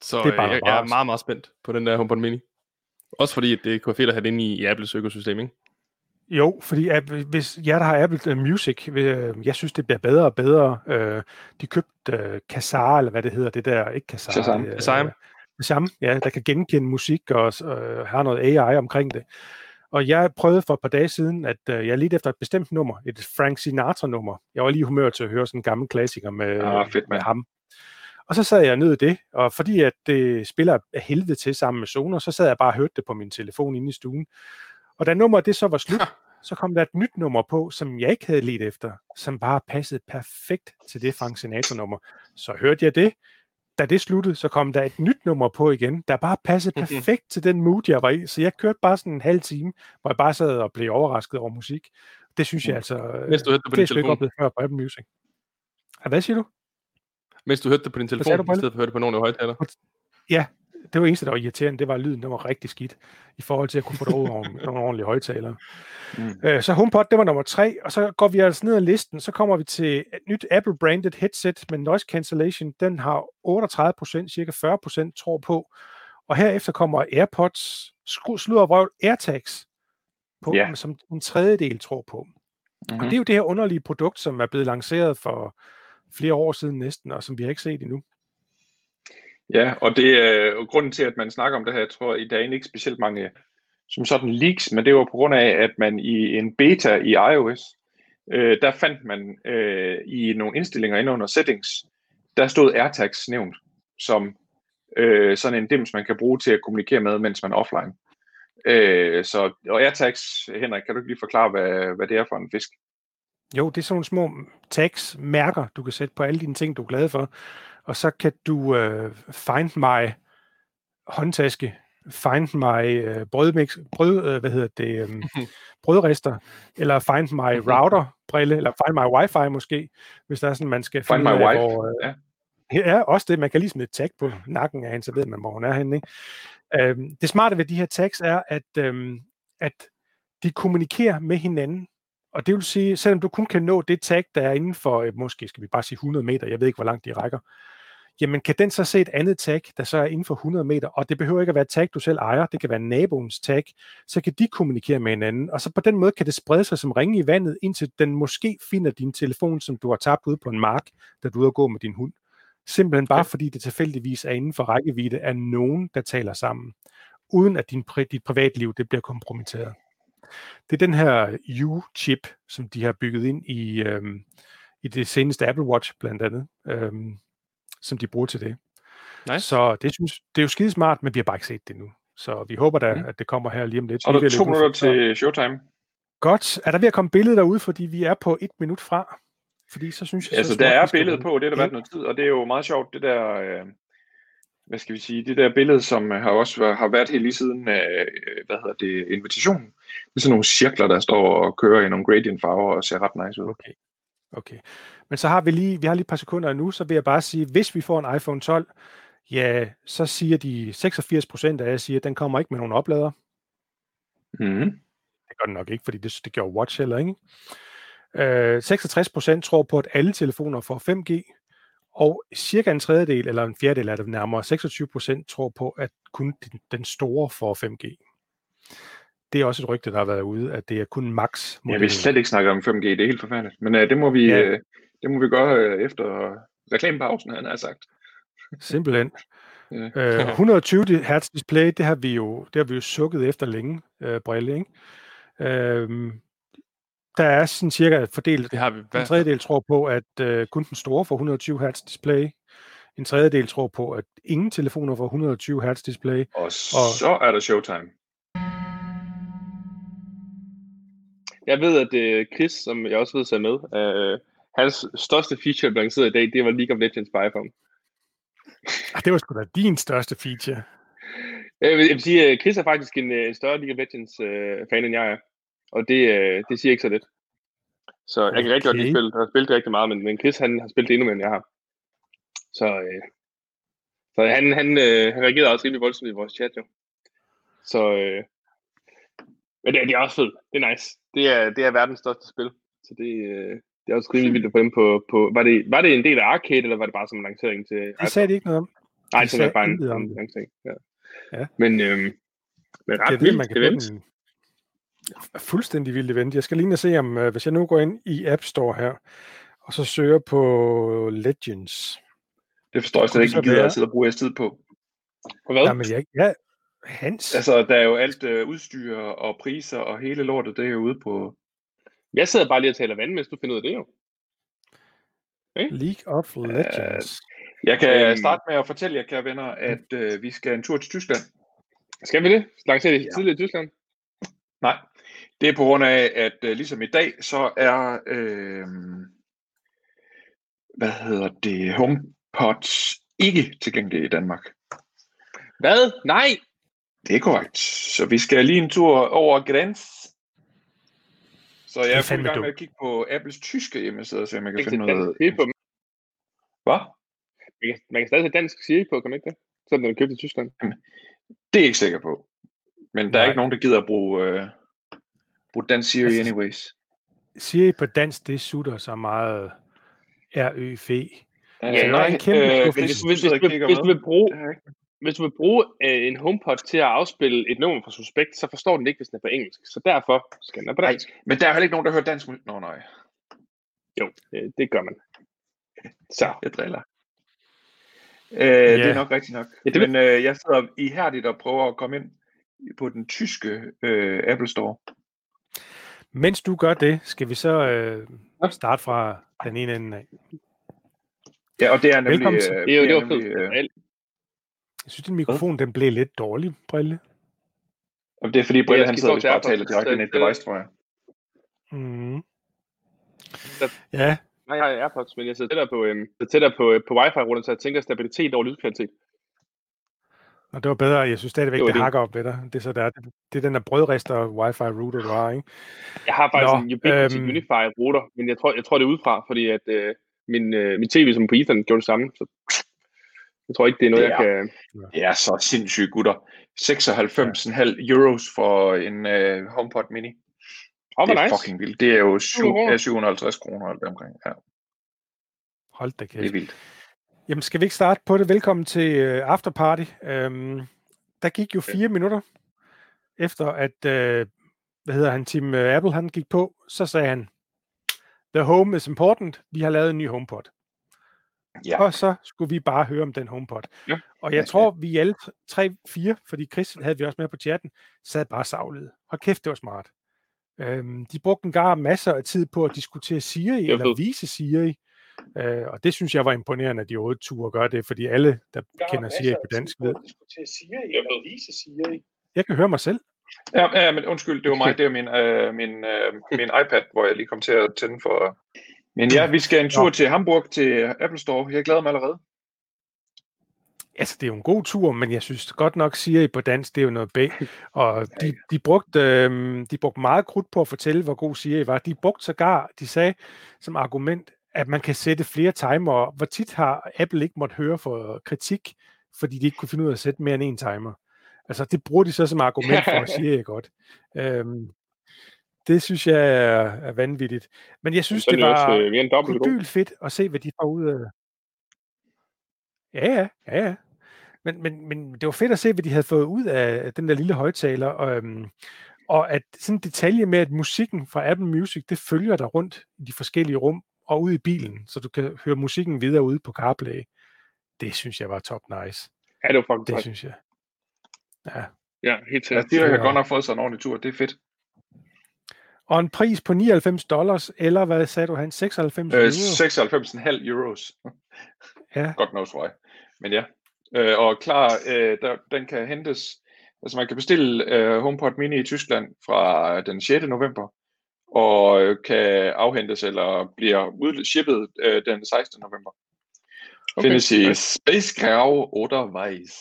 så det er bare jeg, jeg er meget, meget spændt på den der HomePod Mini. Også fordi det kunne være fedt at have den i, i Apples økosystem, ikke? Jo, fordi at, hvis jer, der har Apple Music, øh, jeg synes, det bliver bedre og bedre. Øh, de købte Kazaa, eller hvad det hedder, det der, ikke Kazaa. Shazam. Det, Shazam. Shazam, ja, der kan genkende musik og uh, har noget AI omkring det. Og jeg prøvede for et par dage siden, at jeg lidt efter et bestemt nummer, et Frank Sinatra-nummer. Jeg var lige humør til at høre sådan en gammel klassiker med, ah, fedt, med ham. Og så sad jeg ned i det, og fordi at det spiller af helvede til sammen med Sonos, så sad jeg bare og hørte det på min telefon inde i stuen. Og da nummeret det så var slut, så kom der et nyt nummer på, som jeg ikke havde let efter, som bare passede perfekt til det Frank Sinatra-nummer. Så hørte jeg det. Da det sluttede, så kom der et nyt nummer på igen, der bare passede perfekt til den mood, jeg var i. Så jeg kørte bare sådan en halv time, hvor jeg bare sad og blev overrasket over musik. Det synes jeg mm. altså, Mens du hørte det på det din telefon. Det før på Apple Music. Hvad siger du? Mens du hørte det på din telefon, i stedet for at høre det på nogle af højtaler? Ja, det var eneste, der var irriterende, det var, at lyden der var rigtig skidt, i forhold til at kunne få det over nogle ordentlige højtalere. Mm. Øh, så HomePod, det var nummer tre, og så går vi altså ned ad listen, så kommer vi til et nyt Apple-branded headset med noise cancellation. Den har 38%, cirka 40% tror på. Og herefter kommer AirPods, slutter røv, AirTags på, yeah. som en tredjedel tror på. Mm-hmm. Og det er jo det her underlige produkt, som er blevet lanceret for flere år siden næsten, og som vi har ikke set endnu. Ja, og det er grunden til, at man snakker om det her, jeg tror, i dag ikke specielt mange øh, som sådan leaks, men det var på grund af, at man i en beta i iOS, øh, der fandt man øh, i nogle indstillinger inde under settings, der stod AirTags nævnt som øh, sådan en dims, man kan bruge til at kommunikere med, mens man er offline. Øh, så, og AirTags, Henrik, kan du ikke lige forklare, hvad, hvad det er for en fisk? Jo, det er sådan nogle små tags, mærker, du kan sætte på alle dine ting, du er glad for. Og så kan du øh, find my håndtaske, find my øh, brødmix, brød, øh, hvad hedder det, øh, brødrester, eller find my mhm. router brille, eller find my wifi måske, hvis der er sådan, man skal find my wife. Hvor, øh, ja. Ja, også det. Man kan lige smide et tag på nakken af hende, så ved man, hvor hun er henne. Ikke? Øhm, det smarte ved de her tags er, at, øhm, at de kommunikerer med hinanden. Og det vil sige, selvom du kun kan nå det tag, der er inden for, øh, måske skal vi bare sige 100 meter, jeg ved ikke, hvor langt de rækker, jamen kan den så se et andet tag, der så er inden for 100 meter, og det behøver ikke at være et tag, du selv ejer, det kan være naboens tag, så kan de kommunikere med hinanden, og så på den måde kan det sprede sig som ringe i vandet, indtil den måske finder din telefon, som du har tabt ude på en mark, da du er ude at gå med din hund. Simpelthen bare fordi det tilfældigvis er inden for rækkevidde af nogen, der taler sammen, uden at din, dit privatliv det bliver kompromitteret. Det er den her U-chip, som de har bygget ind i, øhm, i det seneste Apple Watch blandt andet, øhm, som de bruger til det. Nice. Så det, synes, det er jo skide smart, men vi har bare ikke set det nu. Så vi håber da, mm. at det kommer her lige om lidt. Og der er to minutter til showtime. Godt. Er der ved at komme billeder derude, fordi vi er på et minut fra? Fordi så synes jeg... Altså, så der er billede på, det har der været noget tid, og det er jo meget sjovt, det der... Øh, hvad skal vi sige, det der billede, som har også har været helt lige siden, øh, hvad hedder det, invitationen. Det er sådan nogle cirkler, der står og kører i nogle gradient farver og ser ret nice ud. Okay. Okay. Men så har vi lige, vi har lige et par sekunder nu, så vil jeg bare sige, hvis vi får en iPhone 12, ja, så siger de 86 procent af jer, siger, at den kommer ikke med nogen oplader. Mm. Det gør den nok ikke, fordi det, det gjorde Watch heller ikke. Øh, 66 procent tror på, at alle telefoner får 5G, og cirka en tredjedel, eller en fjerdedel af det nærmere, 26 procent tror på, at kun den, den store får 5G. Det er også et rygte, der har været ude, at det er kun max. Jeg vil slet ikke snakke om 5G, det er helt forfærdeligt. Men uh, det, må vi, ja. uh, det må vi gøre uh, efter reklamepausen, han har sagt. Simpelthen. ja. uh, 120 Hz display, det har vi jo, det har vi jo sukket efter længe, uh, Brille, ikke? Uh, der er sådan cirka fordelt. Det har vi. En tredjedel tror på, at uh, kun den store får 120 Hz display. En tredjedel tror på, at ingen telefoner får 120 Hz display. Og, og så er der showtime. Jeg ved, at uh, Chris, som jeg også ved sig med, uh, hans største feature, der lanceret i dag, det var League of Legends på iPhone. Ah, det var sgu da din største feature. Jeg vil, jeg vil sige, at Chris er faktisk en, en større League of Legends uh, fan, end jeg er. Og det, uh, det siger ikke så lidt. Så jeg kan rigtig godt lide spillet. Jeg har spillet rigtig meget, men, men Chris han har spillet endnu mere, end jeg har. Så, uh, så han, han, uh, han reagerede også rimelig voldsomt i vores chat, jo. Så, uh, men det, det er også fedt. Det er nice. Det er, det er verdens største spil. Så det, øh, det er også rimelig vildt at få dem på... på var, det, var det en del af arcade, eller var det bare som en lancering til... Det sagde de ikke noget om. Nej, det er bare en, en lancering. Ja. ja. Men, øhm, men ret det er vildt man kan event. En fuldstændig vildt event. Jeg skal lige se, om uh, hvis jeg nu går ind i App Store her, og så søger på Legends. Det forstår jeg slet ikke, at gider at sidde og bruge jeres tid på. Og hvad? Jamen, jeg, ja, Hans? Altså, der er jo alt øh, udstyr og priser og hele lortet, det er jo ude på... Jeg sidder bare lige og taler vand, mens du finder ud af det jo. Okay. League of Legends. Uh, jeg kan um, starte med at fortælle jer, kære venner, at uh, vi skal en tur til Tyskland. Skal vi det? Lancerer det ja. tidligere i Tyskland? Nej, det er på grund af, at uh, ligesom i dag, så er... Uh, hvad hedder det? HomePods ikke tilgængelige i Danmark. Hvad? Nej! Det er korrekt. Så vi skal lige en tur over græns. Så jeg er fuld gang med at kigge på Apples tyske hjemmeside, så jeg kan finde noget... På. Hvad? Man kan, man kan stadig have dansk Siri på, kan man ikke det? Sådan den er købt i Tyskland. Det er jeg ikke sikker på. Men der Nej. er ikke nogen, der gider at bruge, uh, bruge dansk Siri altså, anyways. Siri på dansk, det sutter så meget RØF. Ja, ja, nej, kæmpe øh, hvis, hvis, hvis, hvis, hvis, du vil bruge, hvis du vil bruge øh, en HomePod til at afspille et nummer fra Suspekt, så forstår den ikke, hvis den er på engelsk. Så derfor skal den på dansk. Nej, men der er heller ikke nogen, der hører dansk musik. Nå, nej. Jo, øh, det gør man. Så. Jeg driller. Øh, yeah. Det er nok rigtigt nok. Ja, det Men øh, jeg sidder ihærdigt og prøver at komme ind på den tyske øh, Apple Store. Mens du gør det, skal vi så øh, starte fra den ene ende af. Ja, og det er nemlig... Velkommen til. Øh, det er jo, det er nemlig, øh, jeg synes, din mikrofon den blev lidt dårlig, Brille. Og det er fordi Brille, han sidder og bare taler direkte ind i et device, tror jeg. Mm. Ja. Nej, jeg har AirPods, men jeg sidder tættere på, øhm, tættere på, øh, på wifi-ruteren, så jeg tænker stabilitet over lydkvalitet. Og det var bedre. Jeg synes stadigvæk, det, det, det hakker op ved dig. Det er, så der, det, det er den der brødrester wifi router, du har, ikke? Jeg har faktisk Nå, en Ubiquiti øhm, Unify router, men jeg tror, jeg tror det er udefra, fordi at øh, min, øh, min tv som på Ethernet gjorde det samme. Så jeg tror ikke, det er noget, det er, jeg kan... Det er så sindssygt, gutter. 96,5 ja. euros for en uh, HomePod Mini. Oh, det er nice. fucking vildt. Det er jo 7, uh, 750 kroner alt omkring. Ja. Hold da kæft. Det er vildt. Jamen, skal vi ikke starte på det? Velkommen til uh, Afterparty. Um, der gik jo fire okay. minutter efter, at, uh, hvad hedder han, Tim Apple, han gik på, så sagde han, The home is important. Vi har lavet en ny HomePod. Ja. Og så skulle vi bare høre om den HomePod. Ja. Og jeg tror, vi alle tre, fire, fordi Chris havde vi også med på chatten, sad bare savlet. Hold kæft, det var smart. Øhm, de brugte en gar masser af tid på at diskutere Siri, eller vise Siri. Øh, og det synes jeg var imponerende, at de otte ture gør det, fordi alle, der kender Siri på dansk, ved. Siri, eller vise Siri. Jeg kan høre mig selv. Ja, ja, men undskyld, det var mig. Det er min, øh, min, øh, min iPad, hvor jeg lige kom til at tænde for... Men ja, vi skal en tur ja. til Hamburg til Apple Store. Jeg glæder mig allerede. Altså, det er jo en god tur, men jeg synes godt nok, siger I på dansk, det er jo noget bag. Og de, de, brugte, øh, de brugte meget krudt på at fortælle, hvor god siger I var. De brugte sågar, de sagde som argument, at man kan sætte flere timer. Hvor tit har Apple ikke måtte høre for kritik, fordi de ikke kunne finde ud af at sætte mere end en timer. Altså, det bruger de så som argument for at sige, jeg godt. Øhm, det synes jeg er, er vanvittigt. Men jeg synes, det var kodyl fedt at se, hvad de får ud af... Ja, ja, ja, ja. Men, men, men det var fedt at se, hvad de havde fået ud af den der lille højtaler, og, øhm, og at sådan en detalje med, at musikken fra Apple Music, det følger dig rundt i de forskellige rum og ud i bilen, så du kan høre musikken videre ude på CarPlay. Det synes jeg var top nice. Ja, det var faktisk Det synes jeg. Ja. Ja, helt sikkert. Ja, de har godt nok fået sig en ordentlig tur. Det er fedt. Og en pris på 99 dollars, eller hvad sagde du, han? 96 øh, 96,5 euros. Ja. godt nok, tror jeg. Men ja. Øh, og klar, øh, der, den kan hentes, altså man kan bestille øh, HomePod Mini i Tyskland fra den 6. november, og øh, kan afhentes eller bliver udshippet øh, den 16. november. Okay. Findes i Space Grau oder Weiß.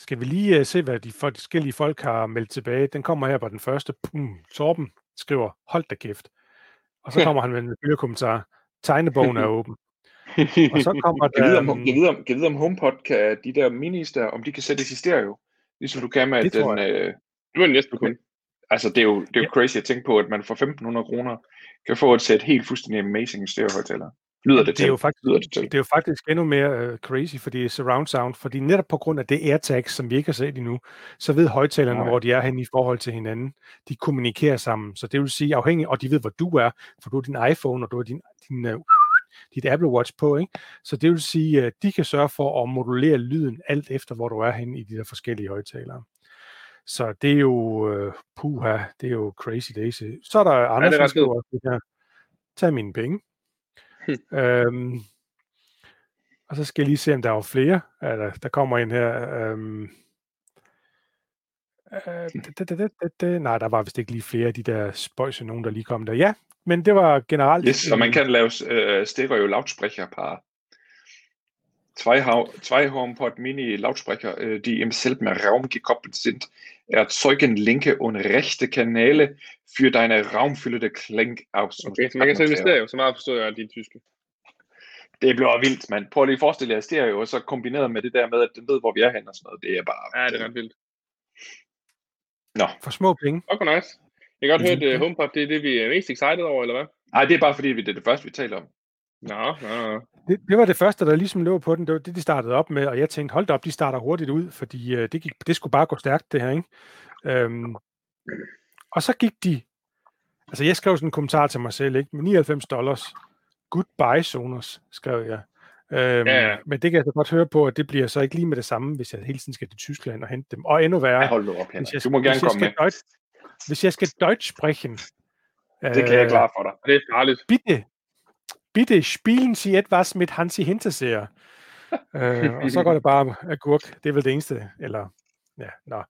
Skal vi lige uh, se, hvad de forskellige folk har meldt tilbage? Den kommer her på den første. Pum, Torben skriver, hold da kæft. Og så kommer han med en lille kommentar. Tegnebogen er åben. Og så kommer der... Jeg ved, om, jeg ved, om, jeg ved, om HomePod kan, de der minis der, om de kan sættes i stereo. Ligesom du kan med det den... Øh, du er næsten kun. Altså, det er jo, det er jo ja. crazy at tænke på, at man for 1.500 kroner kan få et sæt helt fuldstændig amazing stereo-højtaler. Lyder det, det til? Er jo faktisk, Lyder det, til. det er jo faktisk endnu mere uh, crazy, fordi surround sound, fordi netop på grund af det AirTag, som vi ikke har set endnu, så ved højtalerne, Nej. hvor de er henne i forhold til hinanden. De kommunikerer sammen, så det vil sige afhængig, og de ved, hvor du er, for du har din iPhone, og du har din, din uh, dit Apple Watch på, ikke? Så det vil sige, at de kan sørge for at modulere lyden alt efter, hvor du er henne i de der forskellige højtalere. Så det er jo, uh, puha, det er jo crazy daisy. Så er der andre, ja, der skriver, tag mine penge. øhm, og så skal jeg lige se, om der er flere. Ja, der, kommer en her. Øhm, øh, det, det, det, det, nej, der var vist ikke lige flere af de der spøjse nogen, der lige kom der. Ja, men det var generelt... Yes, så man kan lave øh, stereo lautsprecher par Zwei, zwei HomePod Mini Lautsprecher, äh, die im selben Raum gekoppelt sind, erzeugen linke und rechte Kanäle für deine raumfyldte Klingaus. Okay, så man kan sælge stereo, så meget forstår jeg af de tyske. Det bliver vildt, mand. Prøv lige at forestille jer stereo, og så kombineret med det der med, at den ved, hvor vi er hen og sådan noget. Det er bare... Ja, det er ret vildt. Nå. For små penge. Okay, nice. Jeg kan godt høre, at uh, HomePod, det er det, vi er mest excited over, eller hvad? Nej, det er bare fordi, det er det første, vi taler om. Nå, nå, nå. Det, det var det første, der ligesom lå på den. Det var det, de startede op med, og jeg tænkte, hold da op, de starter hurtigt ud, fordi uh, det, gik, det skulle bare gå stærkt, det her, ikke? Um, og så gik de, altså jeg skrev sådan en kommentar til mig selv, ikke? Med 99 dollars, goodbye Sonos, skrev jeg. Øhm, ja. Men det kan jeg så godt høre på, at det bliver så ikke lige med det samme, hvis jeg hele tiden skal til Tyskland og hente dem. Og endnu værre, ja, hold nu op, hvis jeg, du må gerne komme med. Deutsch, hvis jeg skal Deutsch sprechen, det kan jeg klare for dig. Det er farligt. Bitte, bitte spielen Sie etwas mit Hansi Hinterseer. øh, og så går det bare agurk. Det er vel det eneste. Eller, ja, nå.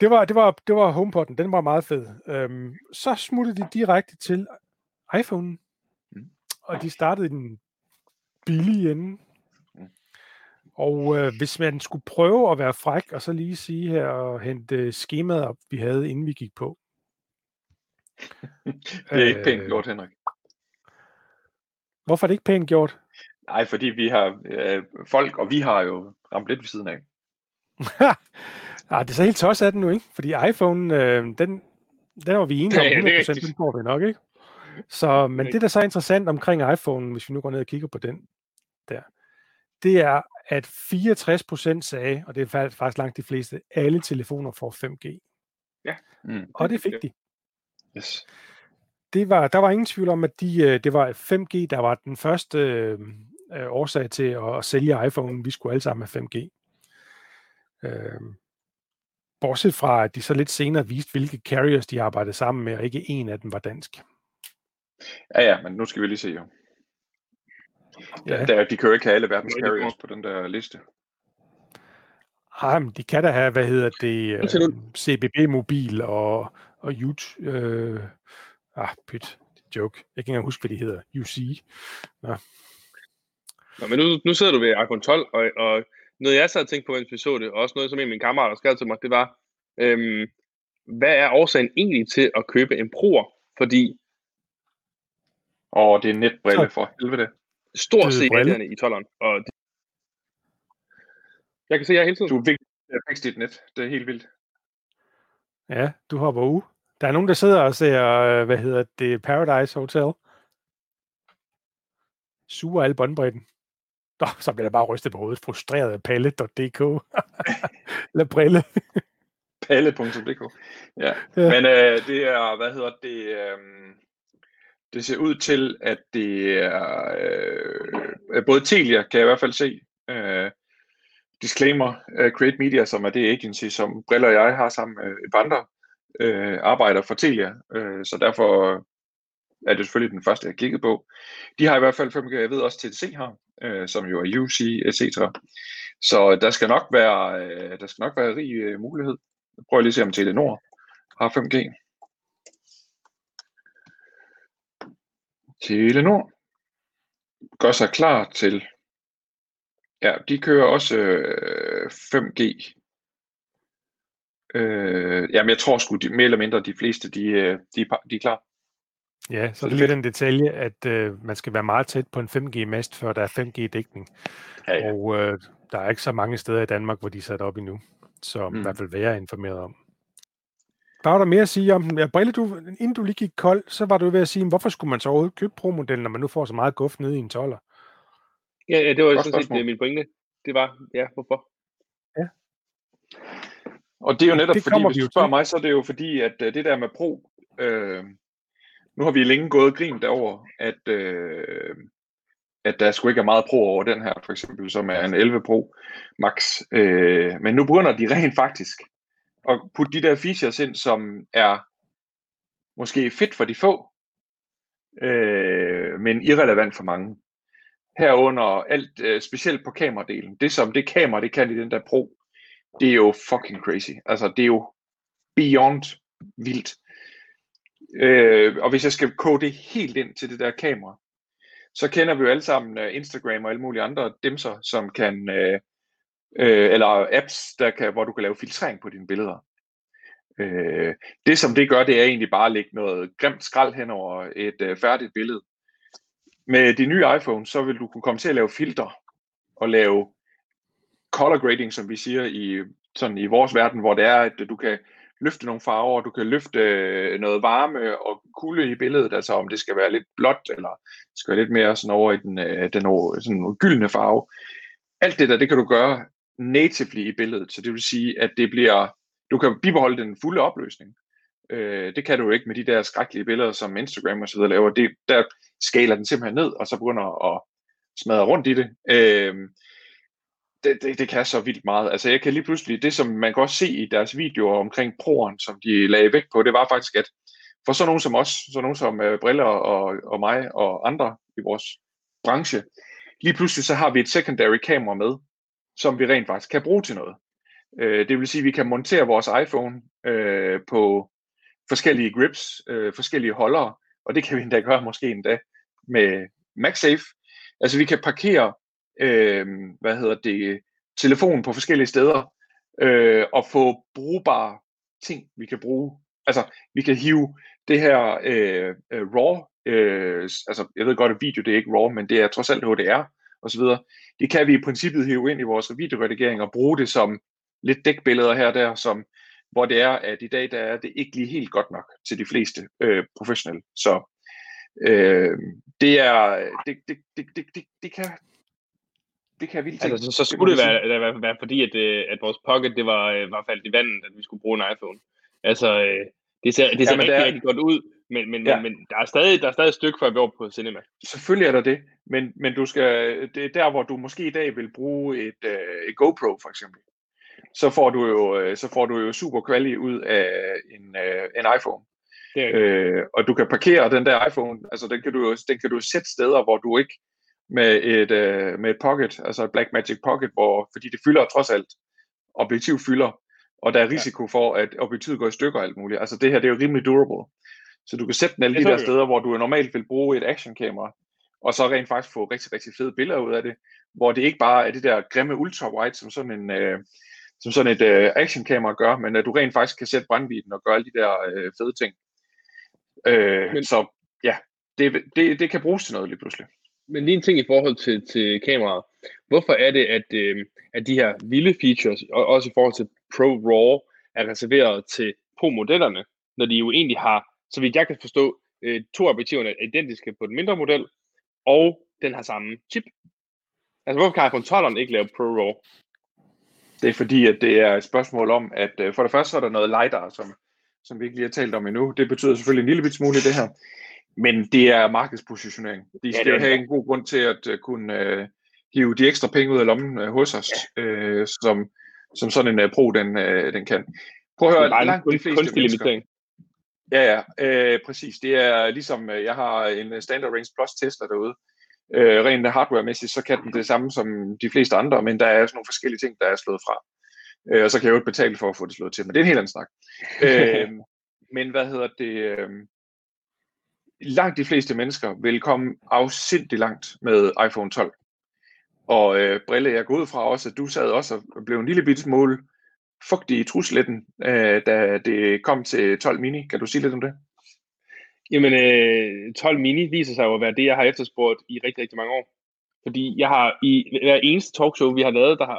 Det var, det var, det var HomePod'en. Den var meget fed. Øhm, så smuttede de direkte til iPhone. Mm. Og de startede den billige ende. Mm. Og øh, hvis man skulle prøve at være fræk, og så lige sige her og hente skemaet op, vi havde, inden vi gik på. det er ikke pænt øh, gjort, Henrik. Hvorfor er det ikke pænt gjort? Nej, fordi vi har øh, folk, og vi har jo ramt lidt ved siden af. ah, det er så helt tosset af den nu, ikke? Fordi iPhone, øh, den, den var vi enige om, 100%, ja, den får vi nok, ikke? Så, men det, der er så interessant omkring iPhone, hvis vi nu går ned og kigger på den der, det er, at 64% sagde, og det er faktisk langt de fleste, alle telefoner får 5G. Ja. Mm. Og det fik de. Yes. Det var, der var ingen tvivl om, at de, øh, det var 5G, der var den første øh, øh, årsag til at, sælge iPhone. Vi skulle alle sammen have 5G. Øh, bortset fra, at de så lidt senere viste, hvilke carriers de arbejdede sammen med, og ikke en af dem var dansk. Ja, ja, men nu skal vi lige se jo. Ja. Der, de kan jo ikke have alle verdens carriers på den der liste. Ah, men de kan da have, hvad hedder det, uh, CBB Mobil og, og YouTube. Øh, ah, pyt, joke. Jeg kan ikke engang huske, hvad de hedder. UC. Nå. Nå, men nu, nu sidder du ved iPhone 12, og, og noget jeg sad og tænkte på, mens vi så det, og også noget, som en af mine kammerater skrev til mig, det var, øhm, hvad er årsagen egentlig til at købe en Pro'er? Fordi... Åh, det er netbrille for helvede. Stort set i 12'eren. Og det... Jeg kan se, jeg hele tiden... Du er vigtig at dit net. Det er helt vildt. Ja, du hopper u. Der er nogen, der sidder og ser, øh, hvad hedder det, Paradise Hotel. Suger alle båndbredden. Nå, så bliver der bare rystet på hovedet. Frustreret af palle.dk. Eller brille. palle.dk. Ja. ja. Men øh, det er, hvad hedder det, øh, det ser ud til, at det er, øh, både Telia, kan jeg i hvert fald se, øh, disclaimer, uh, Create Media, som er det agency, som Brille og jeg har sammen med et par andre, øh, arbejder for Telia, øh, så derfor er det selvfølgelig den første, jeg kiggede på. De har i hvert fald 5G, jeg ved også TDC har, øh, som jo er UC, etc. Så der skal nok være, øh, der skal nok være rig øh, mulighed. Jeg prøver lige at se, om Telenor har 5G. Telenor gør sig klar til, ja, de kører også øh, 5G Øh, jamen, jeg tror sgu, de, mere eller mindre de fleste, de, øh, de, de er klar. Ja, så det er lidt en detalje, at øh, man skal være meget tæt på en 5G-mast, før der er 5G-dækning. Ja, ja. Og øh, der er ikke så mange steder i Danmark, hvor de er sat op endnu, så mm. i hvert fald være informeret om. Der var der mere at sige om den. Ja, Brille, du, inden du lige gik kold, så var du ved at sige, hvorfor skulle man så overhovedet købe Pro-modellen, når man nu får så meget guf nede i en toller? Ja, ja det var sådan set min pointe. Det var, ja, hvorfor? Ja. Og det er jo netop det fordi, hvis du spørger mig, så er det jo fordi, at uh, det der med Pro, øh, nu har vi længe gået grin derover, at, øh, at der sgu ikke er meget Pro over den her, for eksempel, som er en 11 Pro Max. Øh, men nu begynder de rent faktisk at putte de der features ind, som er måske fedt for de få, øh, men irrelevant for mange. Herunder alt, øh, specielt på kameradelen. Det som det kamera, det kan i den der Pro, det er jo fucking crazy. Altså, det er jo beyond vildt. Øh, og hvis jeg skal kode det helt ind til det der kamera, så kender vi jo alle sammen uh, Instagram og alle mulige andre dimser, som kan, øh, øh, eller apps, der kan, hvor du kan lave filtrering på dine billeder. Øh, det som det gør, det er egentlig bare at lægge noget grimt skrald hen over et øh, færdigt billede. Med de nye iPhone, så vil du kunne komme til at lave filter og lave color grading, som vi siger i, sådan i vores verden, hvor det er, at du kan løfte nogle farver, du kan løfte øh, noget varme og kulde i billedet, altså om det skal være lidt blåt, eller skal være lidt mere sådan over i den, øh, den sådan gyldne farve. Alt det der, det kan du gøre natively i billedet, så det vil sige, at det bliver, du kan bibeholde den fulde opløsning. Øh, det kan du ikke med de der skrækkelige billeder, som Instagram og så videre laver. Det, der skaler den simpelthen ned, og så begynder at smadre rundt i det. Øh, det, det, det kan så vildt meget. Altså jeg kan lige pludselig, det som man kan også se i deres videoer omkring proen, som de lagde vægt på, det var faktisk, at for sådan nogen som os, sådan nogen som uh, Briller og, og mig og andre i vores branche, lige pludselig så har vi et secondary kamera med, som vi rent faktisk kan bruge til noget. Uh, det vil sige, at vi kan montere vores iPhone uh, på forskellige grips, uh, forskellige holdere, og det kan vi endda gøre måske endda med MagSafe. Altså vi kan parkere øh, hvad hedder det, telefon på forskellige steder, øh, og få brugbare ting, vi kan bruge. Altså, vi kan hive det her øh, øh, RAW, øh, altså jeg ved godt, at video det er ikke RAW, men det er trods alt HDR og så videre. Det kan vi i princippet hive ind i vores videoredigering og bruge det som lidt dækbilleder her og der, som, hvor det er, at i dag der er det ikke lige helt godt nok til de fleste øh, professionelle. Så øh, det er, det, det, det, det, det, det, kan, det kan jeg vildt altså, så, så skulle det, være, det være, være fordi, at, øh, at vores pocket det var, øh, var faldet i vandet, at vi skulle bruge en iPhone. Altså, øh, det ser, det ser ja, rigtig, er... rigtig godt ud, men, men, ja. men der, er stadig, der er stadig et stykke før vi er på cinema. Selvfølgelig er der det, men, men du skal, det er der, hvor du måske i dag vil bruge et, et GoPro for eksempel. Så får du jo, så får du jo super kvalitet ud af en, en iPhone. Det er øh, og du kan parkere den der iPhone, altså den kan du, den kan du sætte steder, hvor du ikke med et, øh, med et pocket, altså et Blackmagic Pocket, hvor, fordi det fylder trods alt, objektiv fylder, og der er risiko for, at objektivet går i stykker og alt muligt. Altså det her, det er jo rimelig durable. Så du kan sætte den alle de der steder, hvor du normalt vil bruge et actionkamera, og så rent faktisk få rigtig, rigtig fede billeder ud af det, hvor det ikke bare er det der grimme ultra-wide, som sådan en, øh, som sådan et øh, actionkamera gør, men at du rent faktisk kan sætte brændviden og gøre alle de der øh, fede ting. Øh, men, så ja, det, det, det kan bruges til noget lige pludselig men lige en ting i forhold til, til kameraet. Hvorfor er det, at, øh, at de her vilde features, og også i forhold til Pro RAW, er reserveret til Pro-modellerne, når de jo egentlig har, så vidt jeg kan forstå, øh, to objektiverne er identiske på den mindre model, og den har samme chip. Altså hvorfor kan iPhone 12 ikke lave Pro RAW? Det er fordi, at det er et spørgsmål om, at øh, for det første så er der noget LiDAR, som, som vi ikke lige har talt om endnu. Det betyder selvfølgelig en lille smule i det her. Men det er markedspositionering. De skal ja, have en god grund til at uh, kunne uh, hive de ekstra penge ud af lommen uh, hos os, ja. uh, som, som sådan en uh, pro den, uh, den kan. Prøv at høre, langt de fleste mennesker... Ja, ja, uh, præcis. Det er ligesom, jeg har en Standard Range Plus Tesla derude. Uh, rent hardware-mæssigt, så kan den det samme som de fleste andre, men der er sådan nogle forskellige ting, der er slået fra. Uh, og så kan jeg jo betale for at få det slået til, men det er en helt anden snak. uh, men hvad hedder det? Uh, langt de fleste mennesker vil komme afsindig langt med iPhone 12. Og øh, Brille, jeg går ud fra også, at du sad også og blev en lille bitte smule fugtig i trusletten, øh, da det kom til 12 mini. Kan du sige lidt om det? Jamen, øh, 12 mini viser sig jo at være det, jeg har efterspurgt i rigtig, rigtig mange år. Fordi jeg har i hver eneste talkshow, vi har lavet, der har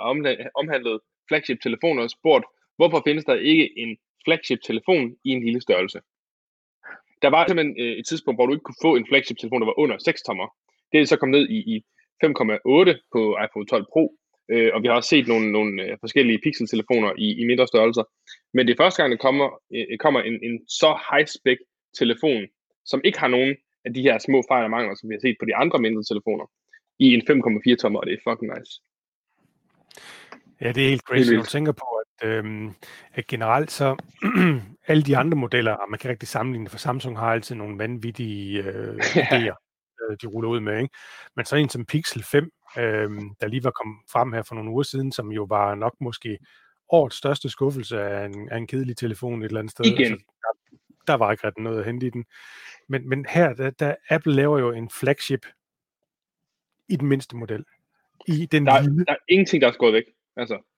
omhandlet flagship-telefoner, spurgt, hvorfor findes der ikke en flagship-telefon i en lille størrelse? Der var simpelthen øh, et tidspunkt, hvor du ikke kunne få en flagship-telefon, der var under 6 tommer. Det er så kommet ned i, i 5,8 på iPhone 12 Pro, øh, og vi har også set nogle, nogle øh, forskellige pixel-telefoner i, i mindre størrelser. Men det er første gang, der kommer, øh, kommer en, en så high-spec telefon, som ikke har nogen af de her små fejl og mangler, som vi har set på de andre mindre telefoner, i en 5,4 tommer, og det er fucking nice. Ja, det er helt crazy, når du tænker på, øhm, at generelt så alle de andre modeller, man kan rigtig sammenligne, for Samsung har altid nogle vanvittige øh, idéer, øh, de ruller ud med. Ikke? Men så en som Pixel 5, øh, der lige var kommet frem her for nogle uger siden, som jo var nok måske årets største skuffelse af en, af en kedelig telefon et eller andet sted. Igen. Altså, der, der var ikke rigtig noget at hente i den. Men, men her, der, der, Apple laver jo en flagship i den mindste model. I den der, lille. der er ingenting, der er skåret væk. Altså,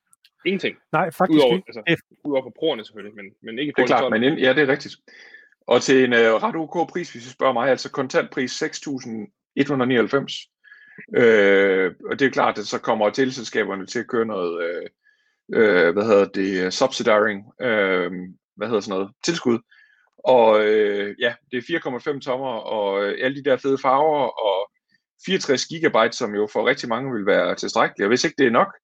ingenting. Nej, faktisk udover, ikke. Altså, udover på proerne selvfølgelig, men, men ikke Det er klart, men ind, ja, det er rigtigt. Og til en uh, ret ok pris, hvis I spørger mig, altså kontantpris 6.199. Øh, og det er klart, at så kommer teleselskaberne til at køre noget, øh, øh, hvad hedder det, subsidizing, øh, hvad hedder sådan noget, tilskud. Og øh, ja, det er 4,5 tommer, og øh, alle de der fede farver, og 64 gigabyte, som jo for rigtig mange vil være tilstrækkeligt. Og hvis ikke det er nok,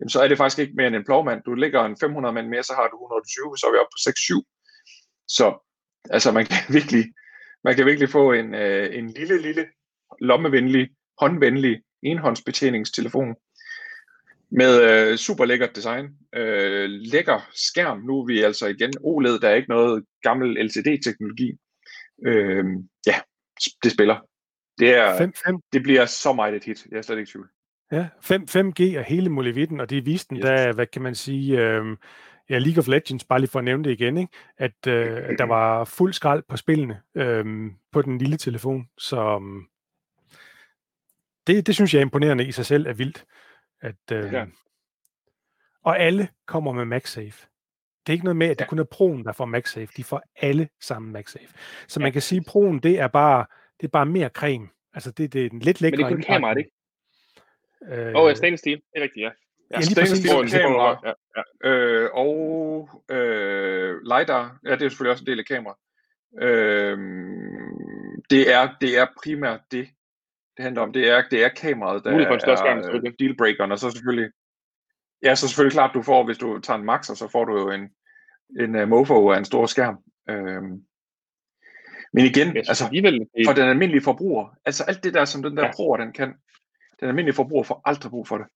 jamen, så er det faktisk ikke mere end en plovmand. Du ligger en 500 mand mere, så har du 120, så er vi oppe på 6-7. Så altså, man kan virkelig, man kan virkelig få en, øh, en lille, lille, lommevenlig, håndvenlig enhåndsbetjeningstelefon med øh, super lækkert design, øh, lækker skærm. Nu er vi altså igen OLED, der er ikke noget gammel LCD-teknologi. Øh, ja, det spiller. Det, er, 5, 5. det bliver så meget et hit, jeg er slet ikke tvivl. Ja, 5, 5G og hele muligheden, og det viste den, yes. der, hvad kan man sige, øh, ja, League of Legends, bare lige for at nævne det igen, ikke? At, øh, der var fuld skrald på spillene øh, på den lille telefon, så det, det synes jeg er imponerende i sig selv er vildt. At, øh, ja. Og alle kommer med MagSafe. Det er ikke noget med, at det ja. kun er Pro'en, der får MagSafe. De får alle sammen MagSafe. Så ja. man kan sige, at Pro'en, det er bare, det er bare mere creme. Altså, det, det er en lidt lækre Men det er kun kameraet, ikke? Øh, oh, ja, stainless steel. Det er rigtigt, ja. Ja, lige præcis. kamera, ja, ja. Øh, og øh, LiDAR, ja, det er selvfølgelig også en del af kamera. Øh, det, er, det er primært det, det handler om. Det er, det er kameraet, der er, er dealbreakeren, og så selvfølgelig Ja, så selvfølgelig klart, du får, hvis du tager en max, og så får du jo en, en uh, mofo af en stor skærm. Øhm. Men igen, altså, alligevel... for den almindelige forbruger, altså alt det der, som den der ja. bruger, den kan, den almindelige forbruger får aldrig brug for det.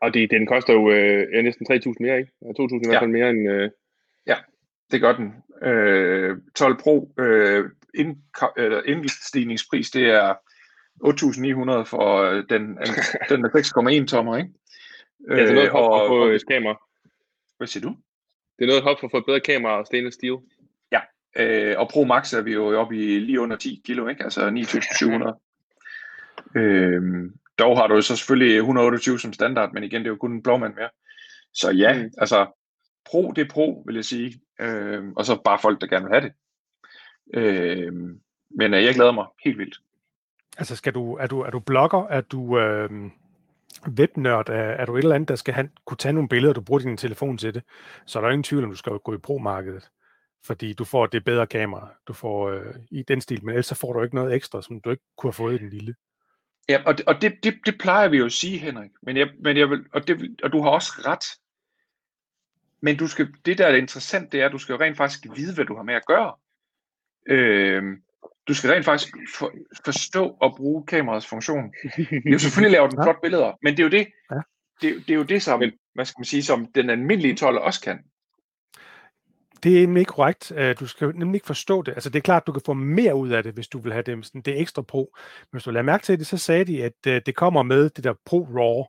Og det, den koster jo øh, næsten 3.000 mere, ikke? 2.000 i hvert fald mere end... Øh... Ja, det gør den. Øh, 12 Pro øh, ind, øh, indstigningspris, det er 8.900 for øh, den, den er 6,1 tommer, ikke? Ja, det er noget hop få et kamera. Hvad siger du? Det er noget hop for at få et bedre kamera og stainless steel. Ja, øh, og Pro Max er vi jo oppe i lige under 10 kilo, ikke? Altså 9.700. øh, dog har du så selvfølgelig 128 som standard, men igen, det er jo kun en blåmand mere. Så ja, mm. altså Pro, det er Pro, vil jeg sige. Øh, og så bare folk, der gerne vil have det. Øh, men øh, jeg glæder mig helt vildt. Altså, skal du, er, du, er du blogger? Er du, øh, webnørd, er, er du et eller andet, der skal have, kunne tage nogle billeder, og du bruger din telefon til det, så er der ingen tvivl om, du skal gå i pro-markedet. Fordi du får det bedre kamera, du får øh, i den stil, men ellers så får du ikke noget ekstra, som du ikke kunne have fået i den lille. Ja, og, det, og det, det, det plejer vi jo at sige, Henrik. Men jeg, men jeg vil, og, det, og du har også ret. Men du skal, det, der er interessant, det er, at du skal jo rent faktisk vide, hvad du har med at gøre. Øh, du skal rent faktisk for, forstå og bruge kameraets funktion. Det er jo selvfølgelig laver den ja. flot billeder, men det er jo det, det, det er jo det, som, hvad skal man sige, som den almindelige toller også kan. Det er nemlig ikke korrekt. Øh, du skal nemlig ikke forstå det. Altså det er klart, at du kan få mere ud af det, hvis du vil have det, det ekstra pro. Men hvis du lader mærke til det, så sagde de, at øh, det kommer med det der pro raw,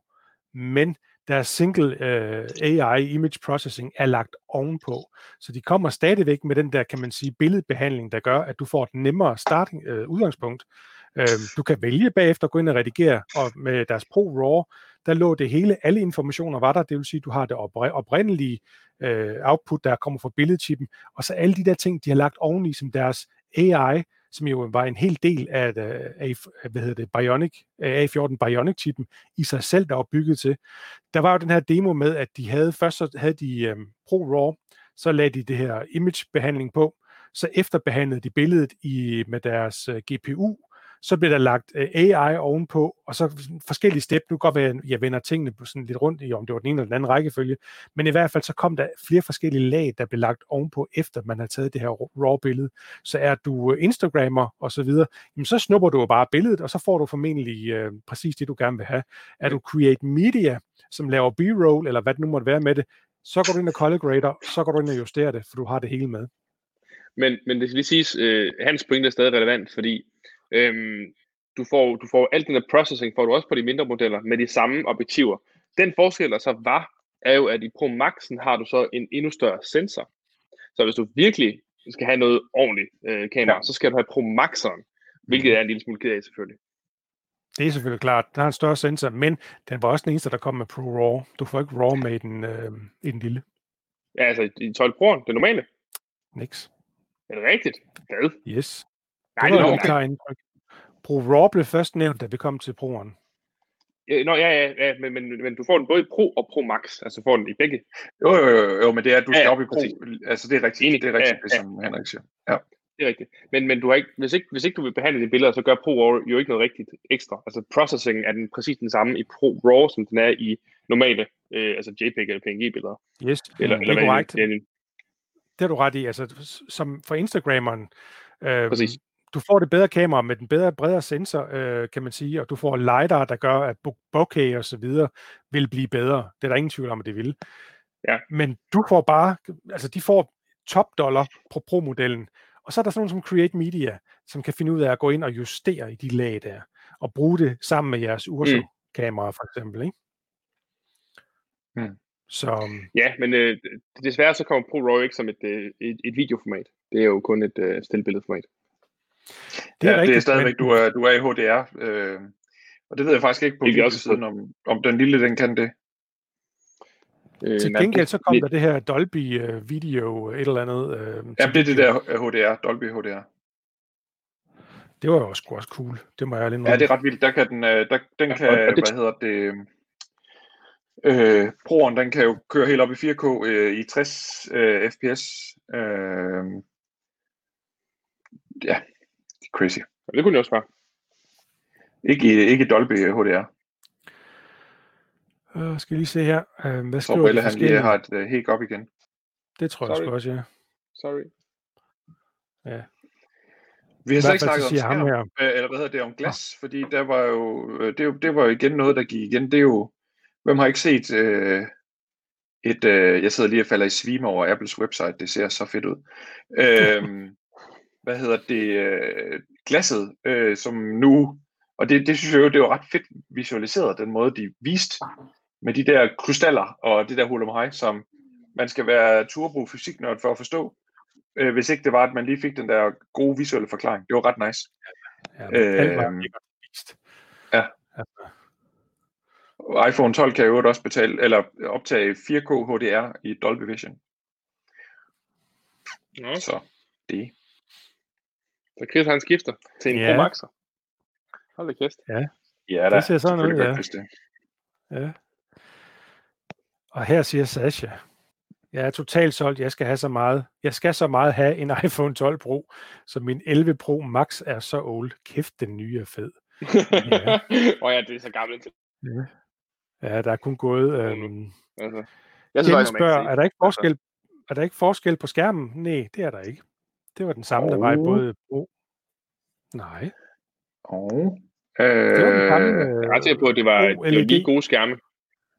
men deres single øh, uh, AI image processing er lagt ovenpå. Så de kommer stadigvæk med den der, kan man sige, billedbehandling, der gør, at du får et nemmere starting, uh, udgangspunkt. Uh, du kan vælge bagefter at gå ind og redigere, og med deres Pro RAW, der lå det hele, alle informationer var der, det vil sige, at du har det oprindelige øh, output, der kommer fra billedchippen, og så alle de der ting, de har lagt oveni som deres AI, som jo var en hel del af, øh, af hvad hedder det, Bionic, øh, A14 Bionic-chippen i sig selv, der var bygget til. Der var jo den her demo med, at de havde, først så havde de øhm, Pro RAW, så lagde de det her image-behandling på, så efterbehandlede de billedet i, med deres øh, GPU, så bliver der lagt øh, AI ovenpå, og så forskellige step. Nu kan godt være, at jeg vender tingene sådan lidt rundt i, om det var den ene eller den anden rækkefølge, men i hvert fald så kom der flere forskellige lag, der blev lagt ovenpå, efter man har taget det her RAW-billede. Så er du øh, Instagrammer og så videre, jamen så snupper du bare billedet, og så får du formentlig øh, præcis det, du gerne vil have. Er du Create Media, som laver B-roll, eller hvad det nu måtte være med det, så går du ind og color grader, så går du ind og justerer det, for du har det hele med. Men, men det skal lige siges, øh, hans pointe er stadig relevant, fordi Øhm, du, får, du får alt den der processing, får du også på de mindre modeller med de samme objektiver. Den forskel, der så var, er jo, at i Pro Maxen har du så en endnu større sensor. Så hvis du virkelig skal have noget ordentligt øh, kamera, ja. så skal du have Pro Maxeren, hvilket er en lille smule ked af selvfølgelig. Det er selvfølgelig klart. Den har en større sensor, men den var også den eneste, der kom med Pro RAW. Du får ikke RAW med i den, øh, i den lille. Ja, altså i 12 Pro'en, det normale. Niks. Er det rigtigt? Hvad? Yes. Nej, det, det var okay. indtryk. Pro Raw blev først nævnt, da vi kom til Pro'en. Ja, nå, ja, ja, ja men, men, men du får den både i Pro og Pro Max, altså får den i begge. Jo, jo, jo, jo men det er, at du skal ja, op i Pro. Præcis. Altså, det er rigtigt, Enig. det er rigtigt, ja, det som ja. Henrik siger. Ja. Det er rigtigt. Men, men du har ikke, hvis, ikke, hvis ikke du vil behandle de billeder, så gør Pro RAW jo ikke noget rigtigt ekstra. Altså processing er den præcis den samme i Pro RAW, som den er i normale, øh, altså JPEG eller PNG-billeder. Yes, eller, det er eller, korrekt. Det, det har du ret i. Altså, som for Instagrammeren, øh, præcis du får det bedre kamera med den bedre, bredere sensor, øh, kan man sige, og du får LiDAR, der gør, at bokeh og så videre vil blive bedre. Det er der ingen tvivl om, at det vil. Ja. Men du får bare, altså de får top dollar på Pro-modellen, og så er der sådan nogen som Create Media, som kan finde ud af at gå ind og justere i de lag der, og bruge det sammen med jeres Urso-kamera mm. for eksempel, ikke? Mm. Så... Ja, men øh, desværre så kommer ProRAW ikke som et, øh, et, et videoformat. Det er jo kun et øh, stillbilledformat. Det er, ja, rigtigt, det er stadigvæk, men... du, er, du er i HDR. Øh, og det ved jeg faktisk ikke på videosiden, om, om den lille, den kan det. Øh, Til gengæld så kom det, der det her Dolby uh, Video et eller andet. Uh, ja, det er det der HDR, Dolby HDR. Det var jo også, også cool. Det må jeg lige Ja, det er ret vildt. Der kan den, der, den ja, kan, det... hvad hedder det, øh, Pro'en, den kan jo køre helt op i 4K øh, i 60 øh, fps. Øh, ja, crazy. Ja, det kunne det også være. Ikke, ikke Dolby HDR. Uh, skal lige se her. Uh, hvad skriver Brille, han lige har et uh, helt op igen. Det tror Sorry. jeg også, ja. Sorry. Ja. Vi har så ikke snakket om skærm, ham her. Øh, eller hvad hedder det, om glas, ja. fordi der var jo, det, det var jo igen noget, der gik igen. Det er jo, hvem har ikke set øh, et, øh, jeg sidder lige og falder i svime over Apples website, det ser så fedt ud. Øh, hvad hedder det, øh, glasset, øh, som nu, og det, det synes jeg jo, det var ret fedt visualiseret, den måde, de viste med de der krystaller og det der hula som man skal være turbo fysiknørd for at forstå, øh, hvis ikke det var, at man lige fik den der gode visuelle forklaring. Det var ret nice. Ja, øh, ja. Altså. iPhone 12 kan jo også betale, eller optage 4K HDR i Dolby Vision. Ja. Så det. Så Chris han skifter til en ja. Pro Max'er. Hold da kæft. Ja. Ja, da. det ser sådan ud, ja. Det. Ja. Og her siger Sasha, jeg er totalt solgt, jeg skal have så meget. Jeg skal så meget have en iPhone 12 Pro, så min 11 Pro Max er så old. Kæft, den nye er fed. ja. oh ja, det er så gammelt. Ja. ja, der er kun gået... Øhm... Altså. Jeg synes, spørger, er der ikke forskel, er der ikke forskel på skærmen? Nej, det er der ikke. Det var den samme, oh. der var i både Pro. Nej. Oh. Øh, det var den samme, øh, jeg er på, at det var, det var lige gode skærme.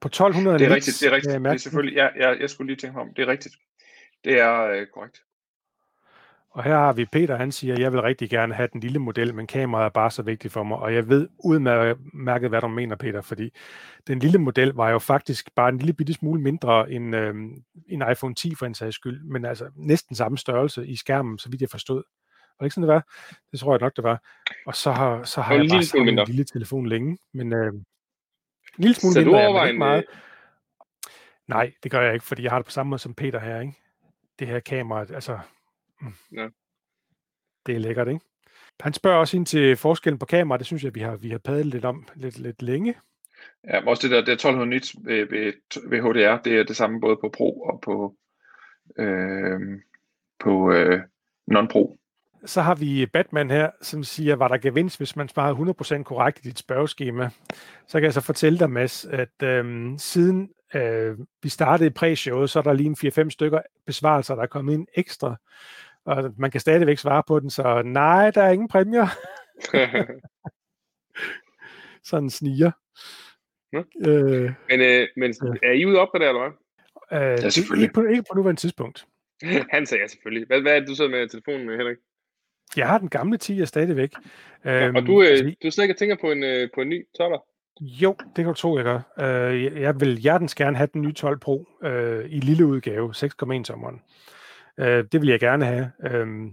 På 1200 Det er rigtigt, det er rigtigt. Det er selvfølgelig, ja, ja, jeg skulle lige tænke mig om. Det er rigtigt. Det er øh, korrekt. Og her har vi Peter, han siger, jeg vil rigtig gerne have den lille model, men kameraet er bare så vigtigt for mig. Og jeg ved udmærket, hvad du mener, Peter, fordi den lille model var jo faktisk bare en lille bitte smule mindre end øh, en iPhone 10 for en sags skyld, men altså næsten samme størrelse i skærmen, så vidt jeg forstod. Var det ikke sådan, det var? Det tror jeg nok, det var. Og så har, så har jeg bare en lille telefon længe, men øh, en lille smule så mindre, du overvejer ikke meget. Nej, det gør jeg ikke, fordi jeg har det på samme måde som Peter her, ikke? Det her kamera, altså. Ja. Det er lækkert, ikke? Han spørger også ind til forskellen på kamera. Det synes jeg, vi har, vi har padlet lidt om lidt, lidt længe. Ja, også det der, det 1200 nits ved, ved, ved HDR, det er det samme både på Pro og på, øh, på øh, non-Pro. Så har vi Batman her, som siger, var der gevinst, hvis man svarer 100% korrekt i dit spørgeskema. Så kan jeg så fortælle dig, Mads, at øh, siden øh, vi startede i præ-showet, så er der lige en 4-5 stykker besvarelser, der er kommet ind ekstra og man kan stadigvæk svare på den, så nej, der er ingen præmier. Sådan sniger. Ja. Øh, men, øh, men er I ude op på det, eller hvad? Øh, ja, selvfølgelig. Ikke på, ikke på nuværende tidspunkt. Han sagde ja, selvfølgelig. Hvad, hvad er det, du sidder med telefonen med, Henrik? Jeg har den gamle 10'er stadigvæk. Ja, og du, øh, du slet ikke tænker på en, øh, på en ny 12'er? Jo, det kan du tro, jeg gør. Øh, jeg vil hjertens gerne have den nye 12 Pro øh, i lille udgave, 6,1 tommeren. Øh, det vil jeg gerne have. Øh,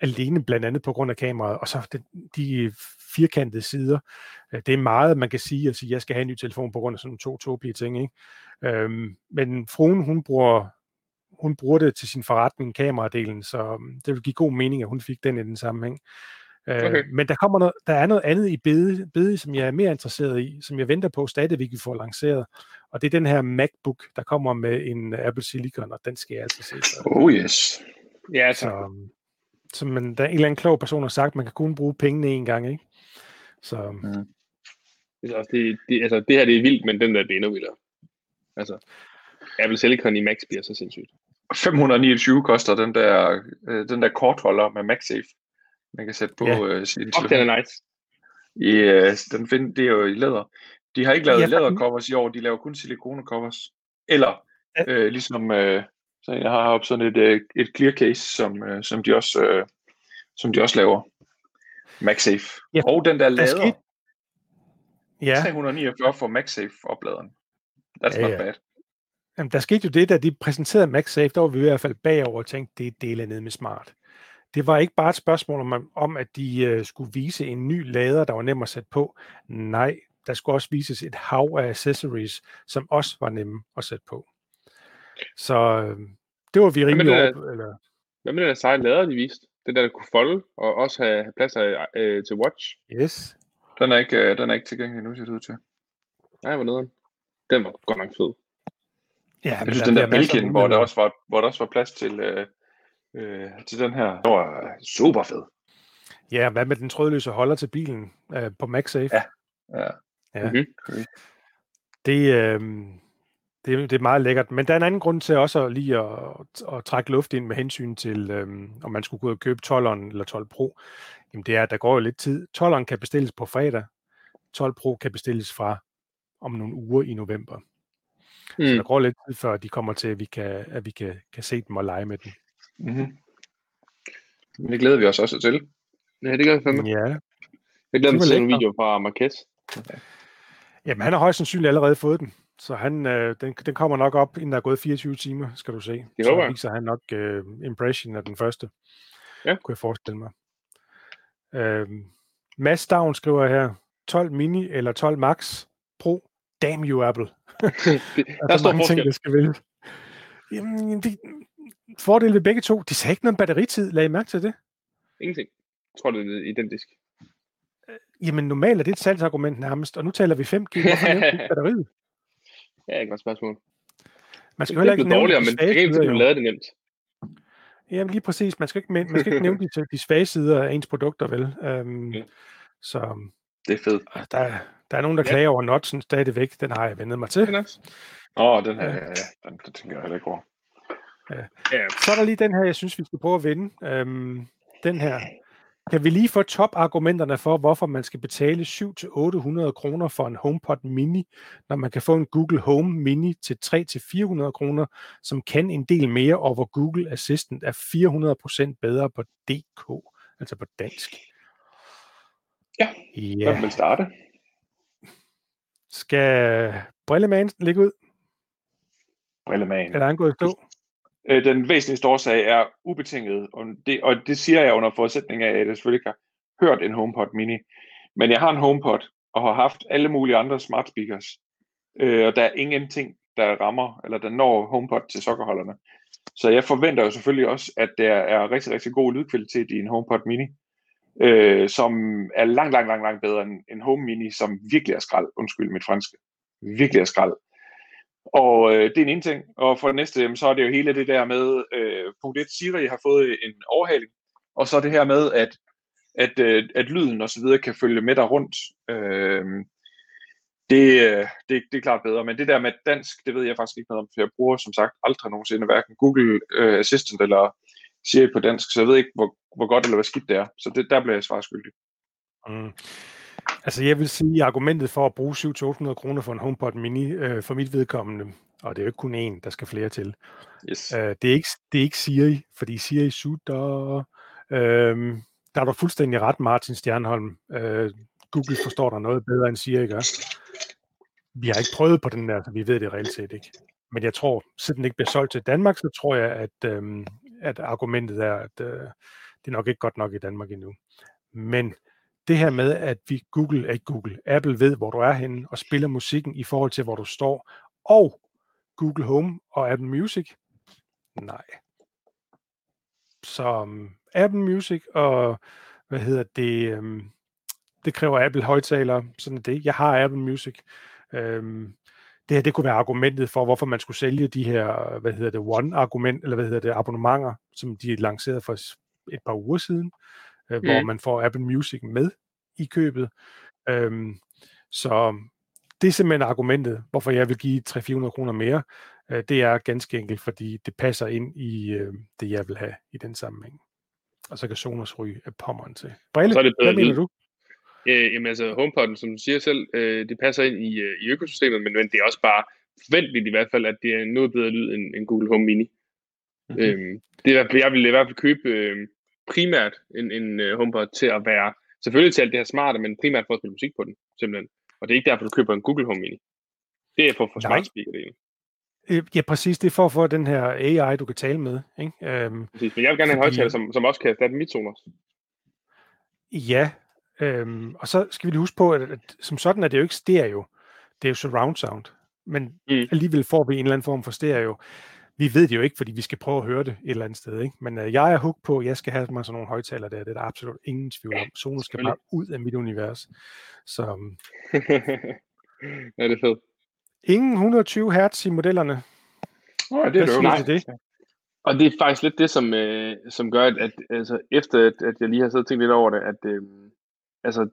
alene blandt andet på grund af kameraet, og så det, de firkantede sider. Øh, det er meget, man kan sige, at sige, jeg skal have en ny telefon på grund af sådan to tåbelige ting. Ikke? Øhm, men fruen, hun bruger, hun bruger det til sin forretning, kameradelen, så øhm, det vil give god mening, at hun fik den i den sammenhæng. Øh, okay. Men der kommer noget, der er noget andet i bede, bede, som jeg er mere interesseret i, som jeg venter på stadigvæk, vi får lanceret. Og det er den her MacBook, der kommer med en Apple Silicon, og den skal jeg altså se. Så. Oh yes. Ja, så. så så man, der er en eller anden klog person har sagt, at man kan kun bruge pengene en gang, ikke? Så. Mm. Altså, det, det, altså, det her det er vildt, men den der det er endnu vildere. Altså, Apple Silicon i Max bliver så sindssygt. 529 koster den der, øh, den der kortholder med MagSafe man kan sætte på ja. øh, sin oh, den er nice. I, øh, den find, det er jo i læder. De har ikke lavet ja, lædercovers i år, de laver kun silikonecovers. Eller, ja. øh, ligesom, øh, så jeg har op sådan et, øh, et clear case, som, øh, som, de også, øh, som de også laver. MagSafe. Ja. Og den der lader. Ja. 349 for MagSafe opladeren. That's ja, not bad. Jamen, der skete jo det, da de præsenterede MagSafe, der var vi i hvert fald bagover og tænkte, det er dele ned med smart. Det var ikke bare et spørgsmål om, om at de uh, skulle vise en ny lader, der var nem at sætte på. Nej, der skulle også vises et hav af accessories, som også var nemme at sætte på. Så uh, det var vi rimelig op. Eller... Hvad med den seje lader, de viste? Den der, der kunne folde og også have, have plads af, øh, til watch? Yes. Den er ikke, øh, den er ikke tilgængelig nu, ser det ud til. Nej, hvor nederen. Den var godt nok fed. Ja, jeg synes, den der Belgien, hvor der, også var, hvor der også var plads til, øh, øh, til den her, det var super fed. Ja, hvad med den trådløse holder til bilen øh, på MagSafe? Ja, ja. Ja. Mm-hmm. Det, øh, det, det er meget lækkert. Men der er en anden grund til også at lige at, at, at trække luft ind med hensyn til, øh, om man skulle gå ud og købe 12'eren eller 12 Pro. Jamen det er, at der går jo lidt tid. 12'eren kan bestilles på fredag. 12 Pro kan bestilles fra om nogle uger i november. Mm. Så der går lidt tid, før de kommer til, at vi kan, at vi kan, kan se dem og lege med dem. Mm-hmm. Men det glæder vi os også til. Ja, det gør vi fandme. Ja. Jeg glæder mig til en video fra Marquez. Okay. Jamen, han har højst sandsynligt allerede fået den. Så han, øh, den, den kommer nok op, inden der er gået 24 timer, skal du se. Det så viser han nok øh, impression af den første. Ja. Kunne jeg forestille mig. Øh, Mads Down skriver her, 12 mini eller 12 max pro. Damn you, Apple. der er stor forskel. Ting, der skal vælge. Jamen, det, fordel ved begge to, de sagde ikke noget batteritid. Lad I mærke til det? Ingenting. Jeg tror, det er identisk. Jamen, normalt er det et salgsargument nærmest, og nu taler vi 5G. Hvorfor nævner batteriet? Ja, ikke noget spørgsmål. Man skal heller ikke nævne dårligere, men det er ikke, at lave det nemt. Jamen lige præcis. Man skal ikke, man skal ikke nævne de, de svage sider af ens produkter, vel? Um, ja. Så det er fedt. Der, der er nogen, der klager ja. over Notchen stadigvæk. Den har jeg vendet mig til. Åh, oh, den her, ja, ja, den, den tænker jeg heller ikke over. Ja. ja. Så er der lige den her, jeg synes, vi skal prøve at vinde. Um, den her. Kan vi lige få top-argumenterne for, hvorfor man skal betale 700-800 kroner for en HomePod Mini, når man kan få en Google Home Mini til 300-400 kroner, som kan en del mere, og hvor Google Assistant er 400% bedre på DK, altså på dansk. Ja, ja. hvem vil starte? Skal Brilleman ligge ud? Brilleman. Eller er han gået stå? Øh, den væsentligste årsag er ubetinget, og det, og det siger jeg under forudsætning af, at jeg selvfølgelig ikke har hørt en HomePod mini. Men jeg har en HomePod, og har haft alle mulige andre smart speakers, øh, og der er ingenting, der rammer, eller der når HomePod til sokkerholderne. Så jeg forventer jo selvfølgelig også, at der er rigtig, rigtig god lydkvalitet i en HomePod mini, øh, som er langt, langt, langt, langt bedre end en Home Mini, som virkelig er skrald. Undskyld mit franske. Virkelig er skrald. Og øh, det er en ene ting. Og for det næste, så er det jo hele det der med, øh, punkt 1, Siri har fået en overhaling, og så det her med, at, at, øh, at lyden og så videre kan følge med dig rundt. Øh, det, øh, det, det er klart bedre, men det der med dansk, det ved jeg faktisk ikke noget om, for jeg bruger som sagt aldrig nogensinde hverken Google øh, Assistant eller Siri på dansk, så jeg ved ikke, hvor, hvor godt eller hvad skidt det er. Så det, der bliver jeg svarskyldig. Mm. Altså jeg vil sige, at argumentet for at bruge 700-800 kroner for en HomePod Mini øh, for mit vedkommende, og det er jo ikke kun én, der skal flere til. Yes. Øh, det, er ikke, det er ikke Siri, fordi Siri sutter. Øh, der er du fuldstændig ret, Martin Stjernholm. Øh, Google forstår dig noget bedre, end Siri gør. Vi har ikke prøvet på den der, så vi ved det reelt set ikke. Men jeg tror, siden den ikke bliver solgt til Danmark, så tror jeg, at, øh, at argumentet er, at øh, det er nok ikke godt nok i Danmark endnu. Men det her med, at vi Google, at Google, Apple ved, hvor du er henne, og spiller musikken i forhold til, hvor du står, og Google Home og Apple Music, nej. Så um, Apple Music og, hvad hedder det, um, det kræver Apple højtalere, sådan det. Jeg har Apple Music. Um, det her, det kunne være argumentet for, hvorfor man skulle sælge de her, hvad hedder det, one-argument, eller hvad hedder det, abonnementer, som de lancerede for et par uger siden øh, mm. hvor man får Apple Music med i købet. Øhm, så det er simpelthen argumentet, hvorfor jeg vil give 300-400 kroner mere. Øh, det er ganske enkelt, fordi det passer ind i øh, det, jeg vil have i den sammenhæng. og så kan Sonos ryge af pommeren til. Brille, så er det hvad mener du? Øh, jamen altså, HomePod'en, som du siger selv, øh, det passer ind i, øh, i økosystemet, men, men det er også bare forventeligt i hvert fald, at det er noget bedre lyd end, end Google Home Mini. Mm-hmm. Øhm, det er, jeg vil i hvert fald købe øh, primært en, en uh, HomePod til at være, selvfølgelig til alt det her smarte, men primært for at spille musik på den, simpelthen. Og det er ikke derfor, du køber en Google Home Mini. Det er for at få smart speaker delen. Øh, ja, præcis. Det er for at få den her AI, du kan tale med. Ikke? Øhm, præcis. Men jeg vil gerne have en højtaler, som, som også kan erstatte mit Sonos. Ja, øhm, og så skal vi lige huske på, at, at som sådan er det jo ikke stereo. Det er jo surround sound. Men mm. alligevel får vi en eller anden form for stereo. Vi ved det jo ikke, fordi vi skal prøve at høre det et eller andet sted. Ikke? Men øh, jeg er hooked på, at jeg skal have mig sådan nogle højtaler der. Det er der absolut ingen tvivl om. Sonos skal bare ud af mit univers. Så, øhm, ja, det er fedt. Ingen 120 Hz i modellerne. Oh, det er det jo. Det? Og det er faktisk lidt det, som, øh, som gør, at, at altså, efter at, at jeg lige har siddet og tænkt lidt over det, at øh, altså,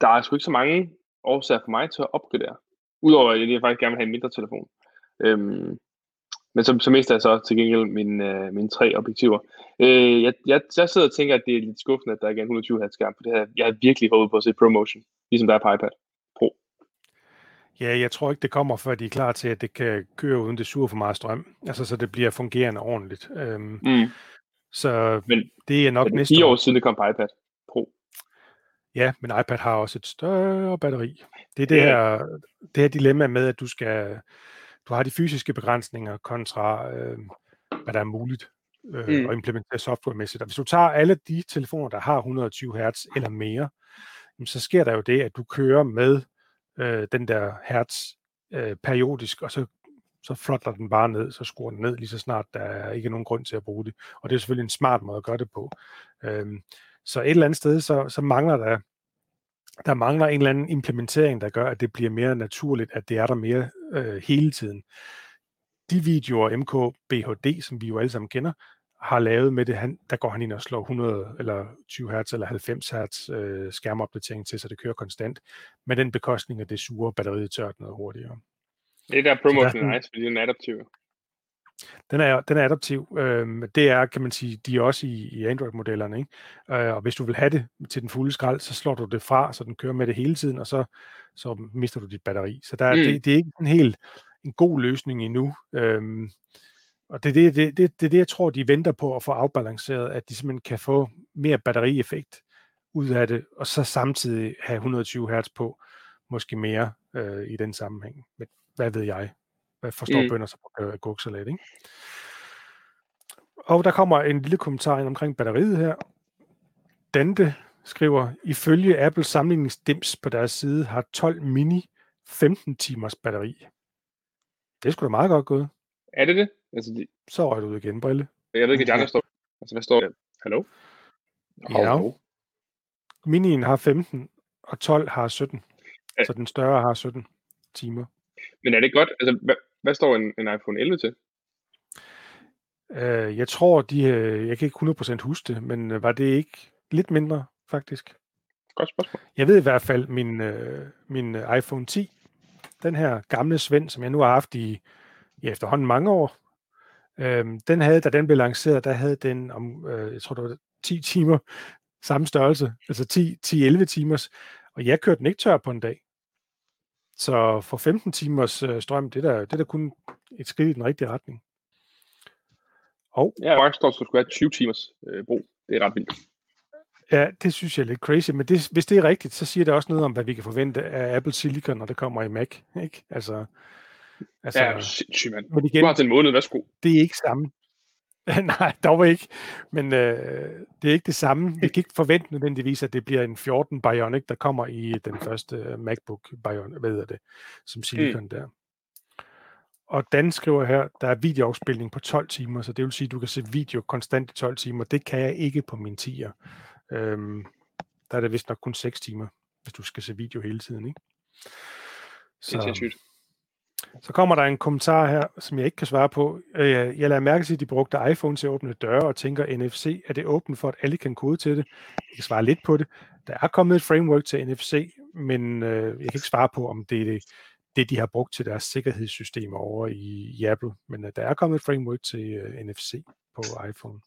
der er sgu ikke så mange årsager for mig til at opgradere. Udover at jeg faktisk gerne vil have en mindre telefon. Øhm, men som, som mest er så til gengæld mine, øh, mine tre objektiver. Øh, jeg, jeg, jeg sidder og tænker, at det er lidt skuffende, at der ikke er en 120 Hz skærm, for det her, jeg har virkelig håbet på at se ProMotion, ligesom der er på iPad Pro. Ja, jeg tror ikke, det kommer, før de er klar til, at det kan køre uden det suger for meget strøm. Altså, så det bliver fungerende ordentligt. Øhm, mm. Så men, det er nok men næste 10 år siden, det kom på iPad Pro. Ja, men iPad har også et større batteri. Det er det, yeah. her, det her dilemma med, at du skal du har de fysiske begrænsninger kontra, øh, hvad der er muligt øh, mm. at implementere softwaremæssigt. Og hvis du tager alle de telefoner, der har 120 Hz eller mere, så sker der jo det, at du kører med øh, den der hertz øh, periodisk, og så, så flotter den bare ned, så skruer den ned lige så snart der er ikke nogen grund til at bruge det. Og det er selvfølgelig en smart måde at gøre det på. Øh, så et eller andet sted, så, så mangler der der mangler en eller anden implementering, der gør, at det bliver mere naturligt, at det er der mere øh, hele tiden. De videoer, MKBHD, som vi jo alle sammen kender, har lavet med det, han, der går han ind og slår 100 eller 20 Hz eller 90 Hz øh, skærmopdatering til, så det kører konstant, med den bekostning, at det suger batteriet tørt noget hurtigere. Det er der promotion er nice, fordi den er adaptiv. Den er, den er adaptiv. Øhm, det er, kan man sige, de er også i, i Android-modellerne. Ikke? Øh, og hvis du vil have det til den fulde skrald, så slår du det fra, så den kører med det hele tiden, og så, så mister du dit batteri. Så der, mm. det, det er ikke en helt en god løsning endnu. Øhm, og det er det, det, det, det, det, jeg tror, de venter på at få afbalanceret, at de simpelthen kan få mere batterieffekt ud af det, og så samtidig have 120 Hz på, måske mere øh, i den sammenhæng. Men hvad ved jeg? Hvad forstår mm. bønder sig på øh, guksalat, ikke? Og der kommer en lille kommentar ind omkring batteriet her. Dante skriver, ifølge Apples sammenligningsdims på deres side har 12 mini 15 timers batteri. Det skulle da meget godt gået. Er det det? Altså, de... Så røg du ud igen, Brille. Jeg ved ikke, at der står. Altså, hvad står der? Hallo? Ja. Minien har 15, og 12 har 17. Ja. Så den større har 17 timer. Men er det godt? Altså, hvad, hvad står en, en iPhone 11 til? Uh, jeg tror, de, uh, jeg kan ikke 100% huske det, men uh, var det ikke lidt mindre, faktisk? Godt spørgsmål. Jeg ved i hvert fald, min, uh, min iPhone 10, den her gamle Svend, som jeg nu har haft i ja, efterhånden mange år, uh, den havde, da den blev lanceret, der havde den om, uh, jeg tror det var 10 timer, samme størrelse, altså 10-11 timers, og jeg kørte den ikke tør på en dag. Så for 15 timers øh, strøm, det er, der, det er der kun et skridt i den rigtige retning. Og, ja, Mark står, skulle have 20 timers øh, brug. Det er ret vildt. Ja, det synes jeg er lidt crazy, men det, hvis det er rigtigt, så siger det også noget om, hvad vi kan forvente af Apple Silicon, når det kommer i Mac. Ikke? Altså, altså, ja, sindssygt, mand. Men igen, du har til en måned, værsgo. Det er ikke samme. Nej, dog ikke. Men øh, det er ikke det samme. Vi kan ikke forvente nødvendigvis, at det bliver en 14 Bionic, der kommer i den første øh, MacBook Bionic, hvad hedder det, som Silicon mm. der. Og Dan skriver her, der er videoafspilning på 12 timer, så det vil sige, at du kan se video konstant i 12 timer. Det kan jeg ikke på min 10'er. Øhm, der er det vist nok kun 6 timer, hvis du skal se video hele tiden. Ikke? Så, det er sygt. Så kommer der en kommentar her, som jeg ikke kan svare på. Øh, jeg lader mærke til, at de brugte iPhone til at åbne døre og tænker NFC. Er det åbent for, at alle kan kode til det? Jeg kan svare lidt på det. Der er kommet et framework til NFC, men øh, jeg kan ikke svare på, om det er det, det, de har brugt til deres sikkerhedssystemer over i, i Apple. Men øh, der er kommet et framework til NFC på iPhone.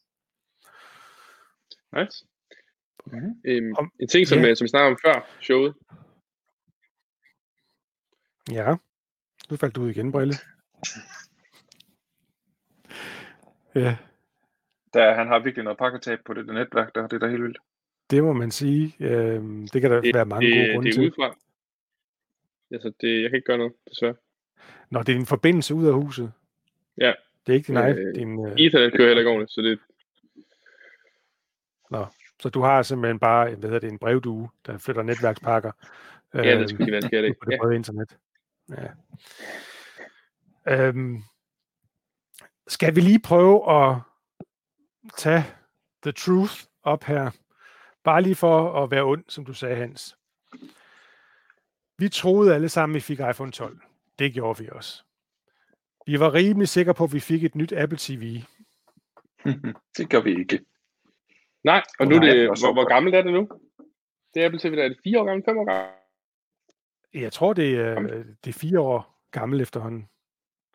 Nice. Mm-hmm. Øhm, om, en ting, som, ja. som vi snakkede om før showet. Ja, nu faldt du ud igen, Brille. Ja. Der, han har virkelig noget pakketab på det der netværk, der, det er da helt vildt. Det må man sige. Øh, det kan der det, være mange det, gode grunde det er til. Udefra. Altså, det, jeg kan ikke gøre noget, desværre. Nå, det er en forbindelse ud af huset. Ja. Det er ikke din øh. Din, øh... Ethernet kører heller ikke ordentligt, så det... Nå, så du har simpelthen bare hvad hedder det, en brevdue, der flytter netværkspakker. Ja, det skal øh, være det. På det ja. internet. Ja. Øhm, skal vi lige prøve at tage the truth op her? Bare lige for at være ond, som du sagde, Hans. Vi troede alle sammen, vi fik iPhone 12. Det gjorde vi også. Vi var rimelig sikre på, at vi fik et nyt Apple TV. det gør vi ikke. Nej, og nu er det, hvor, hvor gammelt er det nu? Det er Apple TV, der er det fire år gammelt, fem år gammelt? Jeg tror, det er, det er fire år gammelt efterhånden.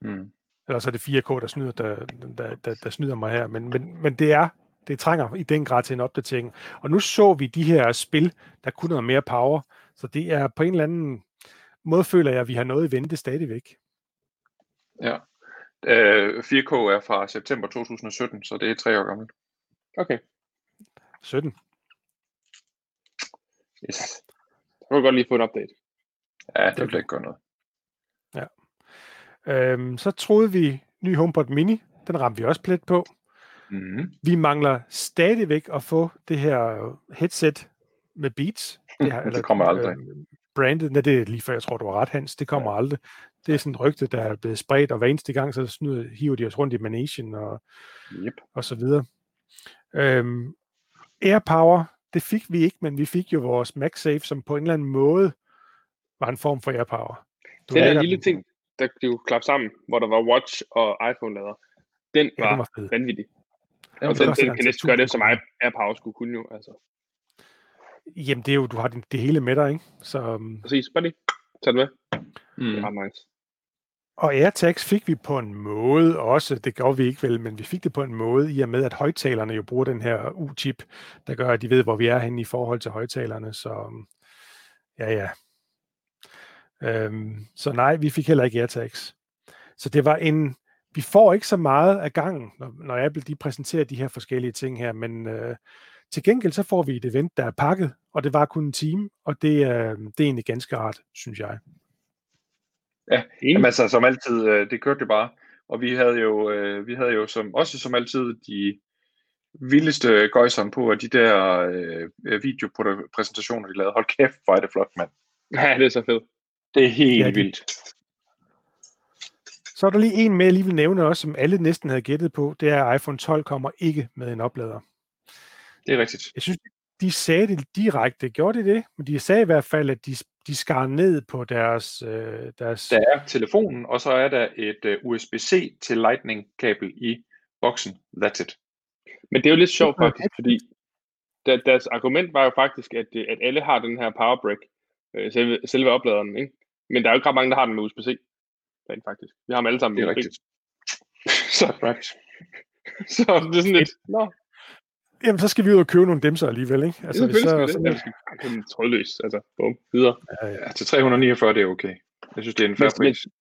Mm. Eller så er det 4K, der snyder, der, der, der, der snyder mig her. Men, men, men det er, det trænger i den grad til en opdatering. Og nu så vi de her spil, der kunne noget mere power. Så det er på en eller anden måde, føler jeg, at vi har noget i vente stadigvæk. Ja. Øh, 4K er fra september 2017, så det er tre år gammelt. Okay. 17. Yes. Jeg vil godt lige få en update. Ja, det vil ikke gøre noget. Ja. Øhm, så troede vi, ny HomePod Mini, den ramte vi også plet på. Mm. Vi mangler stadigvæk at få det her headset med Beats. Det, her, eller, det kommer aldrig. Øh, brandet, nej, det er lige før, jeg tror, du har ret, Hans. Det kommer ja. aldrig. Det er sådan et rygte, der er blevet spredt, og hver eneste gang, så snyder, hiver de os rundt i Manation og, yep. og så videre. Øhm, AirPower, det fik vi ikke, men vi fik jo vores MagSafe, som på en eller anden måde var en form for AirPower. Du den der lille den. ting, der blev klappet sammen, hvor der var Watch og iPhone-lader, den var, ja, den var fed. vanvittig. Ja, og den, den kan næsten gøre det, som AirPower skulle kunne jo. Altså. Jamen, det er jo, du har det, det hele med dig, ikke? Så, um... Præcis, bare lige. Tag det med. Mm. Det er ret nice. Og AirTags fik vi på en måde også, det gjorde vi ikke vel, men vi fik det på en måde, i og med, at højtalerne jo bruger den her U-chip, der gør, at de ved, hvor vi er henne i forhold til højtalerne. Så um, ja, ja. Øhm, så nej, vi fik heller ikke AirTags. Så det var en, vi får ikke så meget af gangen, når, når Apple de præsenterer de her forskellige ting her, men øh, til gengæld så får vi et event, der er pakket, og det var kun en time, og det, øh, det er egentlig ganske rart, synes jeg. Ja, jamen altså som altid, øh, det kørte det bare. Og vi havde jo, øh, vi havde jo som, også som altid de vildeste gøjserne på, at de der øh, videopræsentationer, de lavede, hold kæft, hvor er det flot, mand. Ja, det er så fedt. Det er helt ja, vildt. Så er der lige en med, jeg lige vil nævne også, som alle næsten havde gættet på, det er, at iPhone 12 kommer ikke med en oplader. Det er rigtigt. Jeg synes, de sagde det direkte. Gjorde de det? Men de sagde i hvert fald, at de, de skar ned på deres, øh, deres... Der er telefonen, og så er der et øh, USB-C til Lightning-kabel i boksen. That's it. Men det er jo lidt sjovt faktisk, fordi der, deres argument var jo faktisk, at, øh, at alle har den her power brick, øh, selve, selve opladeren, ikke? Men der er jo ikke ret mange, der har den med USB-C. Rent faktisk. Vi har dem alle sammen Det er rigtigt. så, så det er sådan lidt, nå, Jamen, så skal vi ud og købe nogle dimser alligevel, ikke? Altså, ja, så, skal vi det. Så, ja, vi trådløs, altså, bum, videre. Ja, ja. Til 349, det er okay. Jeg synes, det er en færre pris. Men,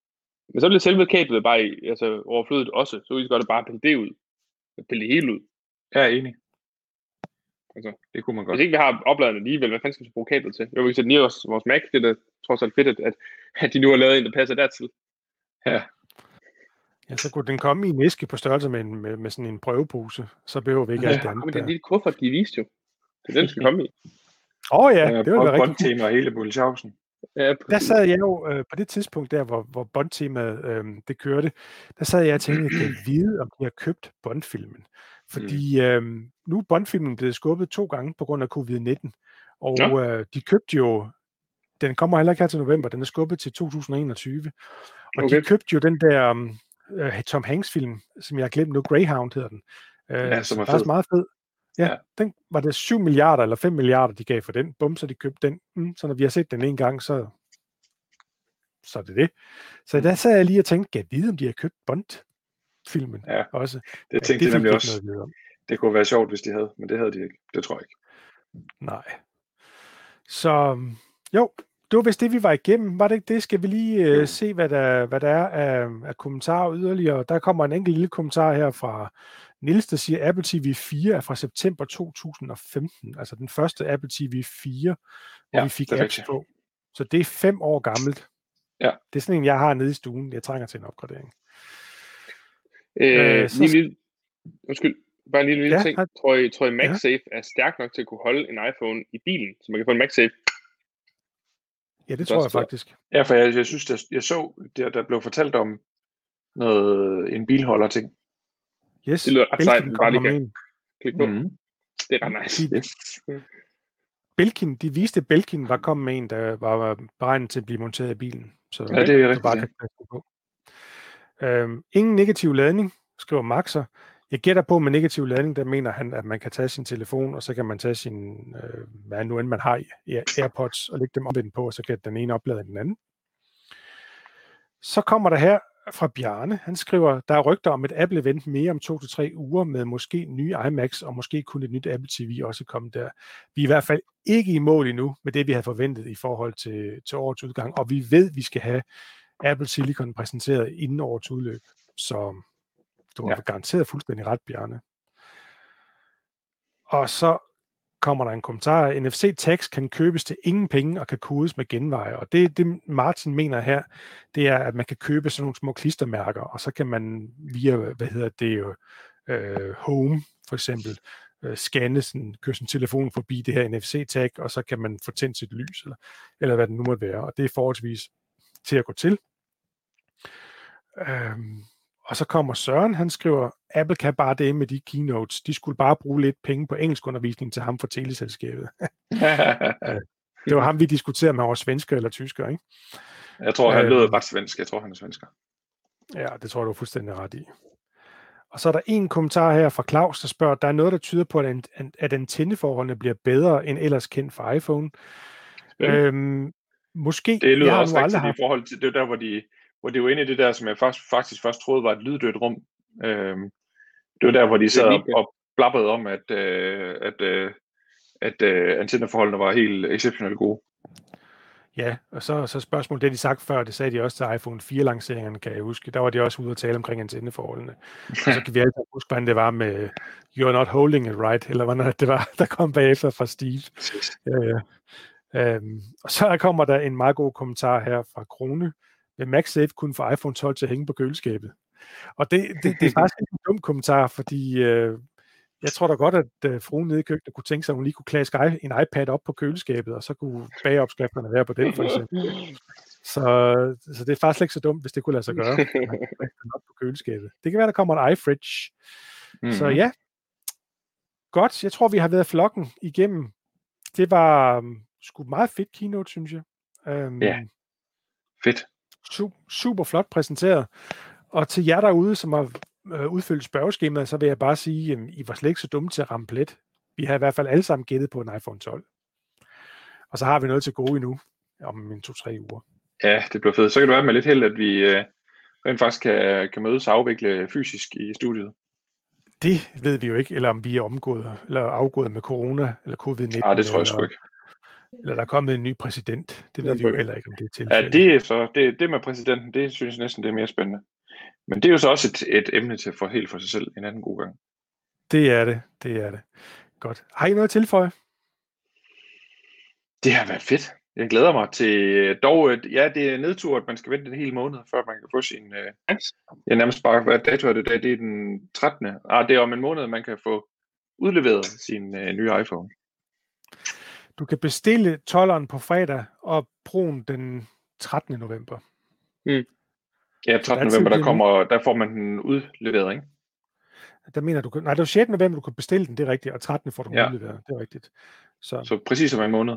men, så bliver selve kablet bare altså, overflødet også, så vi gør det bare pille det ud. Pille det hele ud. Ja, jeg er enig. Altså, det kunne man godt. Hvis ikke vi har opladerne alligevel, hvad fanden skal vi bruge kablet til? Jo, vi kan sætte ned vores, vores Mac, det er da trods alt fedt, at, at de nu har lavet en, der passer dertil. Ja, Ja, så kunne den komme i en æske på størrelse med, en, med, med sådan en prøvepose. Så behøver vi ikke ja, alt det andet. Men det er lille kuffert, de viste jo. Det er den, skal komme i. Åh oh, ja, det var være rigtig tema og hele Bullshausen. Ja, der sad jeg jo øh, på det tidspunkt der, hvor, hvor Bond-temaet øh, det kørte, der sad jeg og tænkte, at jeg vide, om de har købt Bond-filmen. Fordi mm. øh, nu er Bond-filmen blevet skubbet to gange på grund af covid-19. Og ja. øh, de købte jo, den kommer heller ikke her til november, den er skubbet til 2021. Og okay. de købte jo den der uh, Tom Hanks-film, som jeg har glemt nu, Greyhound hedder den. Uh, ja, som er, fed. meget fed. Ja, ja, den var det 7 milliarder eller 5 milliarder, de gav for den. Bum, så de købte den. Mm, så når vi har set den en gang, så, så er det det. Så der sad jeg lige og tænkte, kan jeg vide, om de har købt Bond-filmen ja, også? Det tænkte ja, det jeg nemlig også. Det kunne være sjovt, hvis de havde, men det havde de ikke. Det tror jeg ikke. Nej. Så jo, det var vist det, vi var igennem. Var det ikke det? Skal vi lige uh, se, hvad der, hvad der er af, af kommentarer yderligere? Der kommer en enkelt lille kommentar her fra Nils, der siger, at Apple TV 4 er fra september 2015. Altså den første Apple TV 4, hvor ja, vi fik apps på. Så det er fem år gammelt. Ja. Det er sådan en, jeg har nede i stuen. Jeg trænger til en opgradering. Øh, øh, så... lige, undskyld, bare en lille, lille ja, ting. Tror I, tror I MagSafe ja. er stærk nok til at kunne holde en iPhone i bilen, så man kan få en MagSafe Ja, det tror jeg faktisk. Ja, for jeg, jeg synes, jeg, jeg så, der, der blev fortalt om noget, en bilholder ting. Yes, det lyder ret sejt, bare lige kan klikke på. Mm. Det er ret nice. De, Belkin, de viste, at Belkin var kommet med en, der var beregnet til at blive monteret i bilen. Så ja, det er rigtigt. Bare kan på. Øhm, ingen negativ ladning, skriver Maxer. Jeg gætter på, med negativ ladning, der mener han, at man kan tage sin telefon, og så kan man tage sin, øh, hvad nu end man har AirPods, og lægge dem omvendt på, og så kan den ene oplade den anden. Så kommer der her fra Bjarne. Han skriver, der er rygter om et Apple-event mere om to til tre uger med måske nye iMacs og måske kun et nyt Apple TV også komme der. Vi er i hvert fald ikke i mål endnu med det, vi havde forventet i forhold til, til årets udgang, og vi ved, at vi skal have Apple Silicon præsenteret inden årets udløb. Så du har ja. garanteret fuldstændig ret, Bjarne. Og så kommer der en kommentar. NFC Tags kan købes til ingen penge og kan kodes med genveje. Og det, det Martin mener her, det er, at man kan købe sådan nogle små klistermærker, og så kan man via, hvad hedder det jo, øh, Home for eksempel, øh, scanne, sådan, køre sin telefon forbi det her NFC-tag, og så kan man få tændt sit lys, eller, eller hvad det nu måtte være. Og det er forholdsvis til at gå til. Øhm, og så kommer Søren, han skriver, Apple kan bare det med de keynotes. De skulle bare bruge lidt penge på engelskundervisning til ham for teleselskabet. det var ham, vi diskuterede med over svensker eller tysker, ikke? Jeg tror, han lød øhm. ret svensk. Jeg tror, han er svensker. Ja, det tror jeg, du er fuldstændig ret i. Og så er der en kommentar her fra Claus, der spørger, der er noget, der tyder på, at, at antenneforholdene bliver bedre end ellers kendt for iPhone. Øhm, måske. Det lyder også rigtigt i forhold til det der, hvor de, hvor det var inde i det der, som jeg faktisk, faktisk først troede var et lyddødt rum. Øhm, det var der, hvor de sad og, og blabbede om, at, øh, at, øh, at øh, antenneforholdene var helt exceptionelt gode. Ja, og så, så spørgsmålet, det de sagt før, det sagde de også til iPhone 4-lanceringerne, kan jeg huske. Der var de også ude og tale omkring antenneforholdene. og så kan vi altid huske, hvordan det var med You're not holding it right, eller hvordan det var, der kom bagefter fra Steve. Ja, ja. Øhm, og så kommer der en meget god kommentar her fra Krone, vil MagSafe kun få iPhone 12 til at hænge på køleskabet? Og det, det, det er faktisk en dum kommentar, fordi øh, jeg tror da godt, at øh, fruen nede i køkkenet kunne tænke sig, at hun lige kunne klaske en iPad op på køleskabet, og så kunne bageopskrifterne være på den, for eksempel. Så, så det er faktisk ikke så dumt, hvis det kunne lade sig gøre. op på køleskabet. Det kan være, der kommer en iFridge. Mm-hmm. Så ja, godt. Jeg tror, vi har været flokken igennem. Det var um, sgu meget fedt keynote, synes jeg. Um, ja, fedt super flot præsenteret. Og til jer derude, som har øh, udfyldt spørgeskemaet, så vil jeg bare sige, at I var slet ikke så dumme til at ramme plet. Vi har i hvert fald alle sammen gættet på en iPhone 12. Og så har vi noget til gode endnu, om en to-tre uger. Ja, det bliver fedt. Så kan det være med lidt held, at vi øh, rent faktisk kan, kan mødes og afvikle fysisk i studiet. Det ved vi jo ikke, eller om vi er omgået, eller afgået med corona, eller covid-19. Nej, det tror jeg sgu ikke. Eller der er kommet en ny præsident. Det ved vi jo heller ikke, om det er tilfældet. Ja, det, er så, det, det med præsidenten, det synes jeg næsten, det er mere spændende. Men det er jo så også et, et emne til for helt for sig selv en anden god gang. Det er det, det er det. Godt. Har I noget at tilføje? Det har været fedt. Jeg glæder mig til dog, ja, det er nedtur, at man skal vente en hel måned, før man kan få sin, øh, ja, nærmest bare, hvad dato er det dag, det er den 13. Ah, det er om en måned, man kan få udleveret sin øh, nye iPhone. Du kan bestille 12'eren på fredag, og Pro'en den 13. november. Mm. Ja, 13. november, der, kommer, der får man den udleveret, ikke? Der mener du, nej, det er 6. november, du kan bestille den, det er rigtigt, og 13. får du den ja. udleveret, det er rigtigt. Så, så præcis om en måned.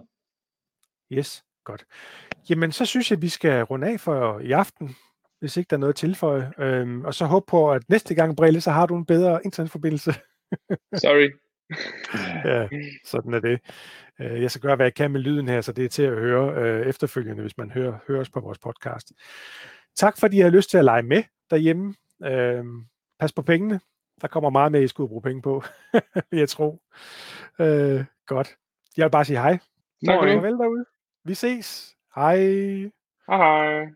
Yes, godt. Jamen, så synes jeg, at vi skal runde af for i aften, hvis ikke der er noget at tilføje. Øhm, og så håbe på, at næste gang, Brille, så har du en bedre internetforbindelse. Sorry. ja, sådan er det. Øh, jeg skal gøre, hvad jeg kan med lyden her, så det er til at høre øh, efterfølgende, hvis man hører, hører os på vores podcast. Tak fordi I har lyst til at lege med derhjemme. Øh, pas på pengene. der kommer meget mere, I skulle bruge penge på, vil jeg tro. Øh, godt. Jeg vil bare sige hej. Tak for Farvel derude. Vi ses. Hej. Hej hej.